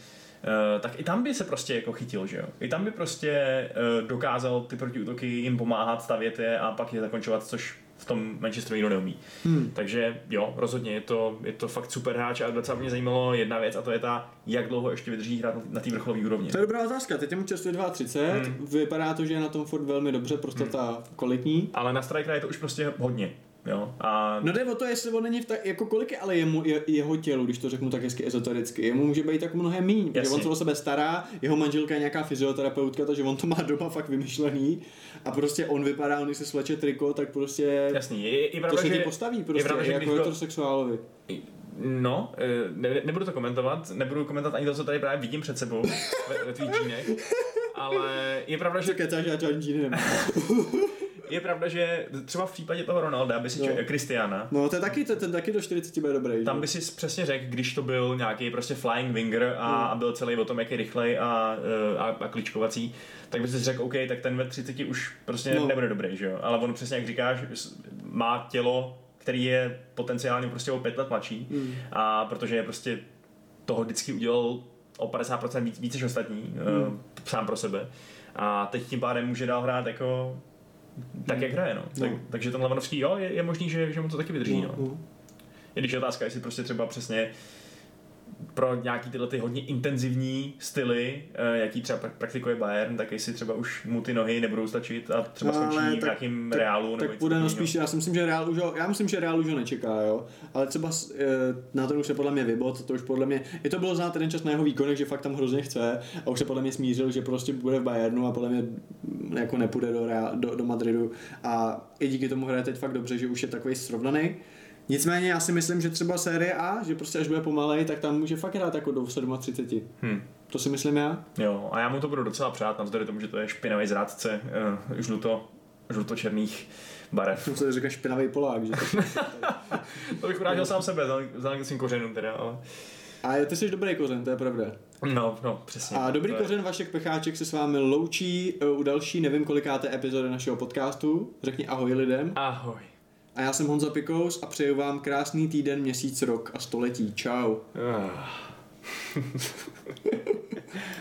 tak i tam by se prostě jako chytil, že jo? I tam by prostě uh, dokázal ty protiútoky jim pomáhat, stavět je a pak je zakončovat, což v tom Manchester nikdo neumí. Hmm. Takže jo, rozhodně je to, je to fakt super hráč a docela mě zajímalo jedna věc a to je ta, jak dlouho ještě vydrží hrát na- té vrcholové úrovni. To je dobrá otázka, teď je mu čerstvě 32, Hmm. vypadá to, že je na tom furt velmi dobře, prostata kvalitní. Ale na strikera je to už prostě hodně. Jo? A No jde o to, jestli on není v tak, jako kolik je ale jemu, je, jeho tělu, když to řeknu tak hezky ezotericky. Jemu může být tak mnohem míň, protože on se o sebe stará, jeho manželka je nějaká fyzioterapeutka, takže on to má doma fakt vymyšlený a prostě on vypadá, on když se sleče triko, tak prostě jasný, je, je, je to pravda, se že... ti postaví prostě, pravda, že jako heterosexuálovi. No, eh, ne, nebudu to komentovat, nebudu komentovat ani to, co tady právě vidím před sebou ve, ve tvých džínech, ale je pravda, že kecáš, já žádný nevím. je pravda, že třeba v případě toho Ronalda by si No. no. Kristiana, No to je taky, to, ten taky do 40 bude dobrý. tam že? by si přesně řekl, když to byl nějaký prostě flying winger a, Hmm. a byl celý o tom, jak je rychlej a, eh, a, a kličkovací, tak by si řekl, OK, tak ten ve 30 už prostě No. no. nebude dobrý, že jo? Ale on přesně, jak říkáš, má tělo, který je potenciálně prostě o pět let mladší Hmm. a protože je prostě toho vždycky udělal o 50% víc, víc než ostatní, hmm. sám pro sebe. A teď tím pádem může dál hrát jako tak, jak hraje, no. Tak, No. takže ten Lavanovský, jo, je, je možný, že, že mu to taky vydrží, no. no. I když je otázka, jestli prostě třeba přesně pro nějaký tyhle ty hodně intenzivní styly, eh, jaký třeba pra- praktikuje Bayern, tak jestli třeba už mu ty nohy nebudou stačit a třeba No, skončí v tak- nějakým tak- reálu. nebo Tak něco půjde no spíš, já si myslím, že Real už ho, já myslím, že Real už ho nečeká, jo. Ale třeba eh, na to už se podle mě vybod, to už podle mě, je to bylo znát ten čas na jeho výkonech, že fakt tam hrozně chce a už se podle mě smířil, že prostě bude v Bayernu a podle mě mm, jako nepůjde do, Real, do, do Madridu a i díky tomu hraje teď fakt dobře, že už je takový srovnaný. Nicméně já si myslím, že třeba série A, že prostě až bude pomalej, tak tam může fakt hrát jako do 37. Hm. To si myslím já. Jo, a já mu to budu docela přát, navzdory tomu, že to je špinavý zrádce uh, žluto, žlutočerných barev. Jsem se říká špinavý Polák, že? to bych urážel sám sebe, vzhledem k svým kořenům teda, ale... A ty jsi dobrý kořen, to je pravda. No, no, přesně. A dobrý To je- kořen Vašek Pecháček se s vámi loučí eh, u další, nevím kolikáté epizody našeho podcastu. Řekni ahoj lidem. Ahoj. A já jsem Honza Pikous a přeju vám krásný týden, měsíc, rok a století. Čau. Ah.